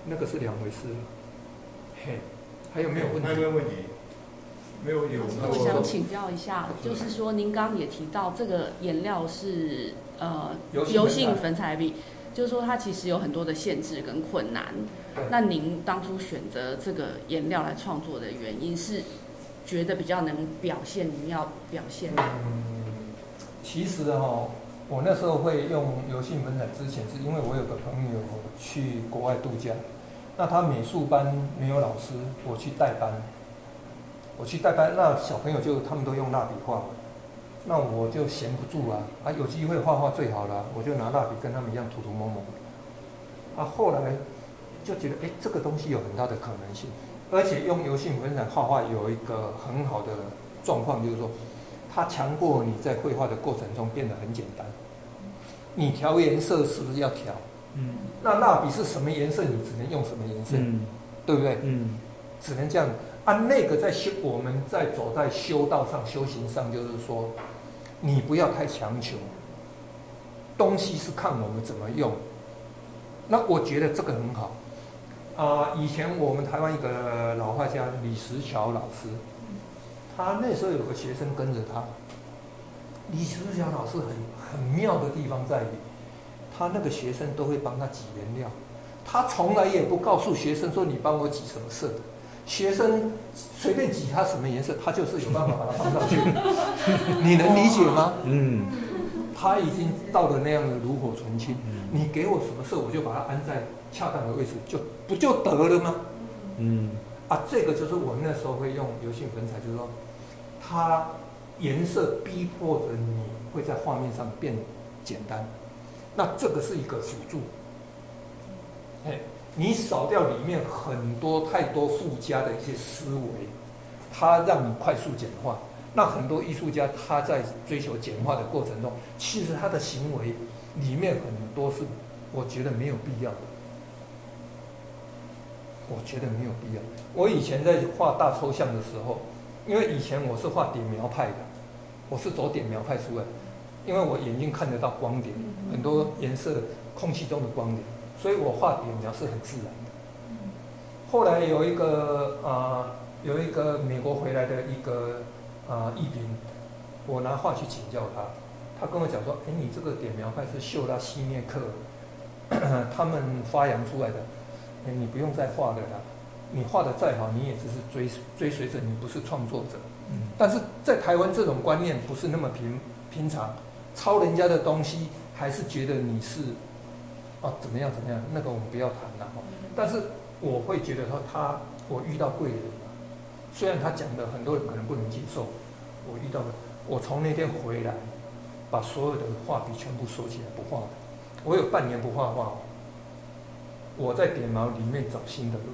那个是两回事。嘿，还有没有问题？还有没有问题？没有有。我想请教一下，就是说您刚刚也提到这个颜料是呃油性粉彩笔，就是说它其实有很多的限制跟困难。那您当初选择这个颜料来创作的原因是觉得比较能表现你要表现的？嗯，其实哈、哦，我那时候会用油性粉彩之前，是因为我有个朋友去国外度假，那他美术班没有老师，我去代班。我去代班，那小朋友就他们都用蜡笔画，那我就闲不住啊，啊有机会画画最好了，我就拿蜡笔跟他们一样涂涂抹抹。啊，后来就觉得哎，这个东西有很大的可能性，而且用油性粉彩画画有一个很好的状况，就是说它强迫你在绘画的过程中变得很简单。你调颜色是不是要调？嗯。那蜡笔是什么颜色，你只能用什么颜色，嗯，对不对？嗯。只能这样。啊，那个在修，我们在走在修道上、修行上，就是说，你不要太强求。东西是看我们怎么用。那我觉得这个很好。啊、呃，以前我们台湾一个老画家李石桥老师，他那时候有个学生跟着他。李石桥老师很很妙的地方在于，他那个学生都会帮他挤颜料，他从来也不告诉学生说，你帮我挤什么色的。学生随便挤他什么颜色，他就是有办法把它放上去。你能理解吗？嗯，他已经到了那样的炉火纯青。你给我什么色，我就把它安在恰当的位置，就不就得了吗？嗯，啊，这个就是我那时候会用油性粉彩，就是说，它颜色逼迫着你会在画面上变简单，那这个是一个辅助。哎，你扫掉里面很多太多附加的一些思维，它让你快速简化。那很多艺术家他在追求简化的过程中，其实他的行为里面很多是我觉得没有必要的。我觉得没有必要。我以前在画大抽象的时候，因为以前我是画点描派的，我是走点描派出来，因为我眼睛看得到光点，很多颜色，空气中的光点，所以我画点描是很自然的。后来有一个啊、呃，有一个美国回来的一个。啊，艺评，我拿画去请教他，他跟我讲说：“哎，你这个点描派是秀拉西涅克 他们发扬出来的，哎，你不用再画了啦，你画的再好，你也只是追追随着，你不是创作者。嗯，但是在台湾这种观念不是那么平平常，抄人家的东西还是觉得你是啊怎么样怎么样，那个我们不要谈了。但是我会觉得说他，我遇到贵人。”虽然他讲的很多人可能不能接受，我遇到的，我从那天回来，把所有的画笔全部收起来不画了。我有半年不画画，我在点描里面找新的路。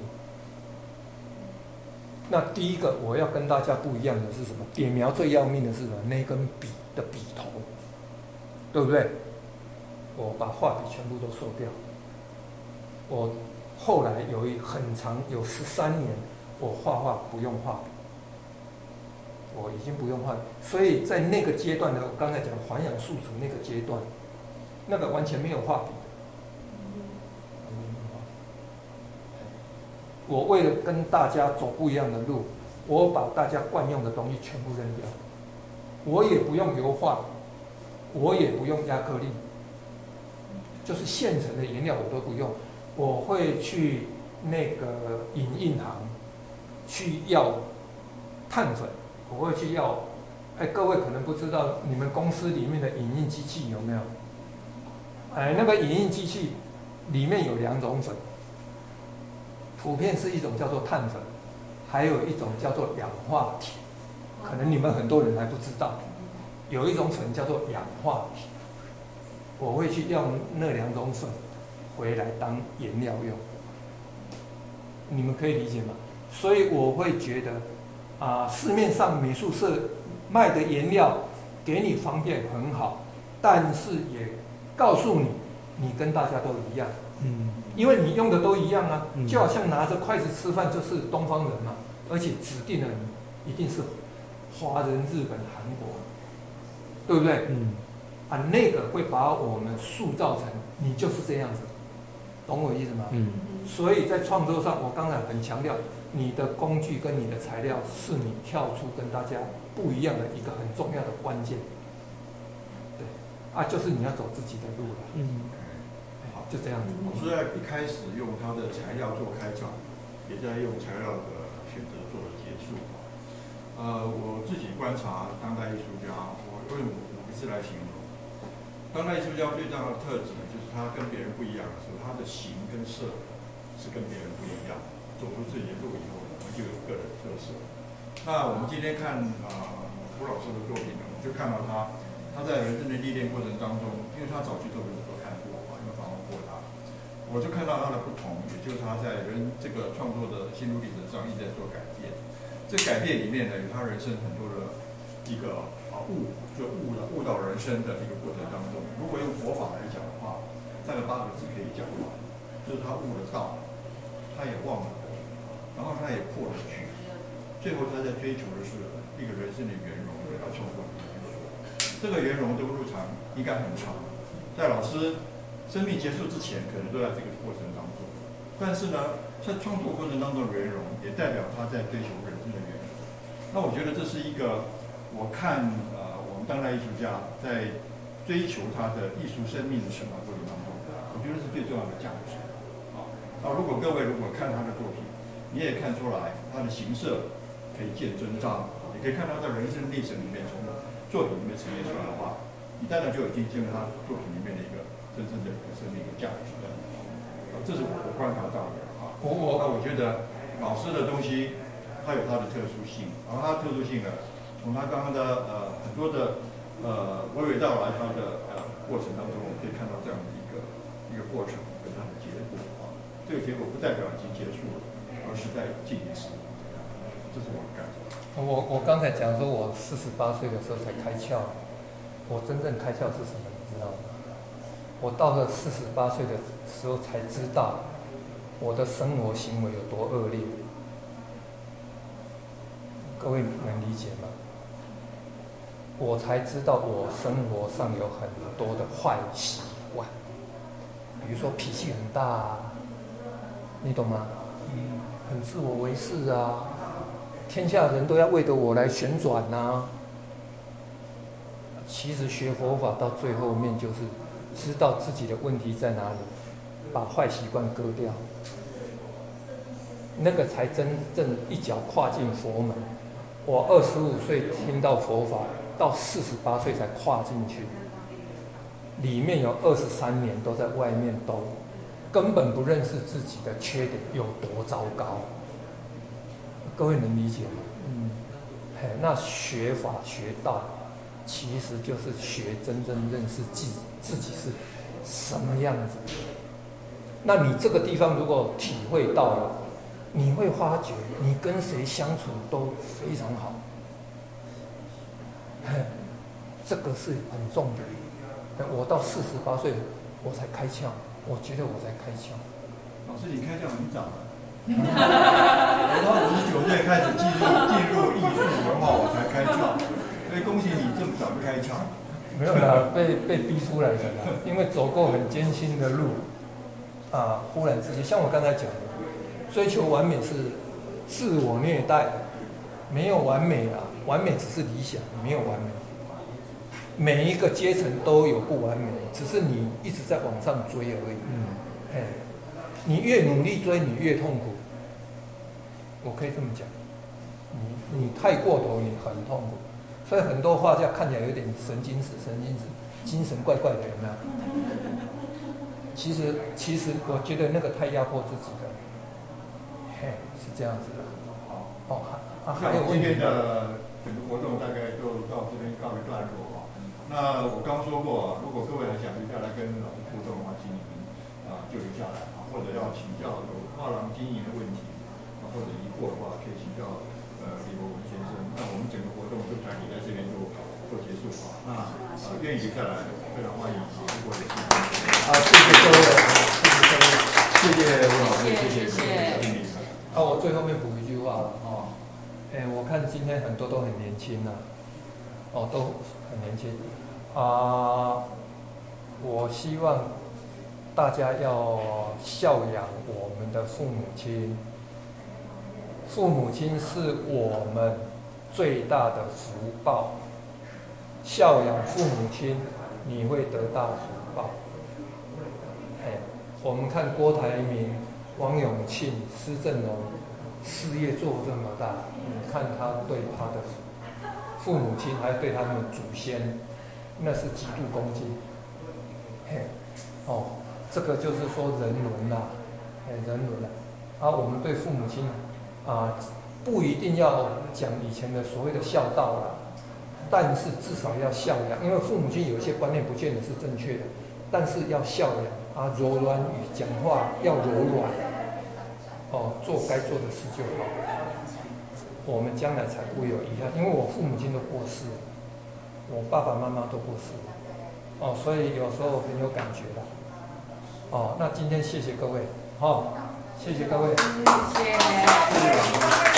那第一个我要跟大家不一样的是什么？点描最要命的是什么？那根笔的笔头，对不对？我把画笔全部都收掉。我后来有一很长有十三年。我画画不用画笔，我已经不用画，所以在那个阶段呢，我刚才讲环氧树脂那个阶段，那个完全没有画笔。我为了跟大家走不一样的路，我把大家惯用的东西全部扔掉，我也不用油画，我也不用压克力，就是现成的颜料我都不用，我会去那个影印行。去要碳粉，我会去要。哎，各位可能不知道，你们公司里面的影印机器有没有？哎，那个影印机器里面有两种粉，普遍是一种叫做碳粉，还有一种叫做氧化铁。可能你们很多人还不知道，有一种粉叫做氧化铁。我会去用那两种粉回来当颜料用，你们可以理解吗？所以我会觉得，啊、市面上美术社卖的颜料给你方便很好，但是也告诉你，你跟大家都一样，嗯，因为你用的都一样啊，就好像拿着筷子吃饭就是东方人嘛，而且指定的一定是华人、日本、韩国，对不对？嗯，啊，那个会把我们塑造成你就是这样子，懂我意思吗？嗯，所以在创作上，我刚才很强调。你的工具跟你的材料是你跳出跟大家不一样的一个很重要的关键，对，啊，就是你要走自己的路了。嗯，好，就这样子。我是在一开始用他的材料做开场，也在用材料的选择做结束。呃，我自己观察当代艺术家，我用五个字来形容：当代艺术家最大的特质就是他跟别人不一样的时候，他的形跟色是跟别人不一样。走出自己的路以后，我们就有个人特色。那我们今天看啊，胡老师的作品呢，我们就看到他，他在人生的历练过程当中，因为他早期作品，我就看到他的不同，也就是他在人这个创作的心路历程上一直在做改变。这改变里面呢，有他人生很多的一个啊悟，就悟了悟到人生的一个过程当中。如果用佛法来讲的话，大概八个字可以讲完，就是他悟了道，他也忘了。然后他也破了局，最后他在追求的是一个人生的圆融，给他创作的圆融。这个圆融的路程应该很长，在老师生命结束之前，可能都在这个过程当中。但是呢，在创作过程当中的圆融，也代表他在追求人生的圆融。那我觉得这是一个，我看呃，我们当代艺术家在追求他的艺术生命的成长过程当中，我觉得是最重要的价值。啊，那如果各位如果看他的作品，你也看出来，他的形色可以见真章，你可以看到他人生历程里面从作品里面呈现出来的话，你当然就已经进入他作品里面的一个真正的生命的价值的。这是我我观察到的啊。我我啊我觉得老师的东西，它有它的特殊性，然后它的特殊性呢，从他刚刚的呃很多的呃娓娓道来他的呃过程当中，我们可以看到这样的一个一个过程跟他的结果啊。这个结果不代表已经结束了，而是在进行时。这是我的感觉。我我刚才讲说，我四十八岁的时候才开窍，我真正开窍是什么？你知道吗？我到了四十八岁的时候才知道，我的生活行为有多恶劣。各位能理解吗？我才知道我生活上有很多的坏习惯，比如说脾气很大啊，你懂吗？很自我为是啊，天下人都要为着我来旋转呐。其实学佛法到最后面就是知道自己的问题在哪里，把坏习惯割掉，那个才真正一脚跨进佛门。我二十五岁听到佛法，到四十八岁才跨进去，里面有二十三年都在外面兜，根本不认识自己的缺点有多糟糕。各位能理解吗？嗯，嘿，那学法学道，其实就是学真正认识自自己是什么样子。那你这个地方如果体会到了。你会发觉，你跟谁相处都非常好，这个是很重的。我到四十八岁，我才开窍，我觉得我才开窍。老师，你开窍很早。我到五十九岁开始进入进入艺术文化，我才开窍。所以恭喜你这么早就开窍。没有啦，被被逼出来的啦。因为走过很艰辛的路，啊，忽然之间，像我刚才讲的。追求完美是自我虐待，没有完美啊，完美只是理想，没有完美。每一个阶层都有不完美，只是你一直在往上追而已。嗯，哎，你越努力追，你越痛苦。我可以这么讲，你你太过头，你很痛苦。所以很多画家看起来有点神经质，神经质，精神怪怪的，有没有？其实其实我觉得那个太压迫自己了。嘿，是这样子的。好，哦，还还有今天的整个活动大概就到这边告一段落啊。那我刚说过啊，如果各位还想留下来跟老师互动的话，请你们啊就留下来啊，或者要请教有画廊经营的问题啊，或者疑惑的话，可以请教呃李博文。那我们整个活动就暂时在这边就做结束啊。那啊愿意留下来，非常欢迎啊，如果有兴趣。啊，谢谢各位，谢谢各位，谢谢吴老师，谢谢谢谢。那、啊、我最后面补一句话了哦，哎，我看今天很多都很年轻呐、啊，哦，都很年轻啊。我希望大家要孝养我们的父母亲，父母亲是我们最大的福报。孝养父母亲，你会得到福报。哎，我们看郭台铭。王永庆、施正荣事业做这么大，你看他对他的父母亲，还对他们的祖先，那是极度恭敬。嘿，哦，这个就是说人伦呐、哎，人伦啊。啊，我们对父母亲啊，不一定要讲以前的所谓的孝道啦，但是至少要孝养，因为父母亲有一些观念不见得是正确的，但是要孝养。啊，柔软语，讲话要柔软，哦，做该做的事就好，我们将来才不会有遗憾。因为我父母亲都过世了，我爸爸妈妈都过世了，哦，所以有时候很有感觉的。哦，那今天谢谢各位，好、谢谢各位，谢谢。谢谢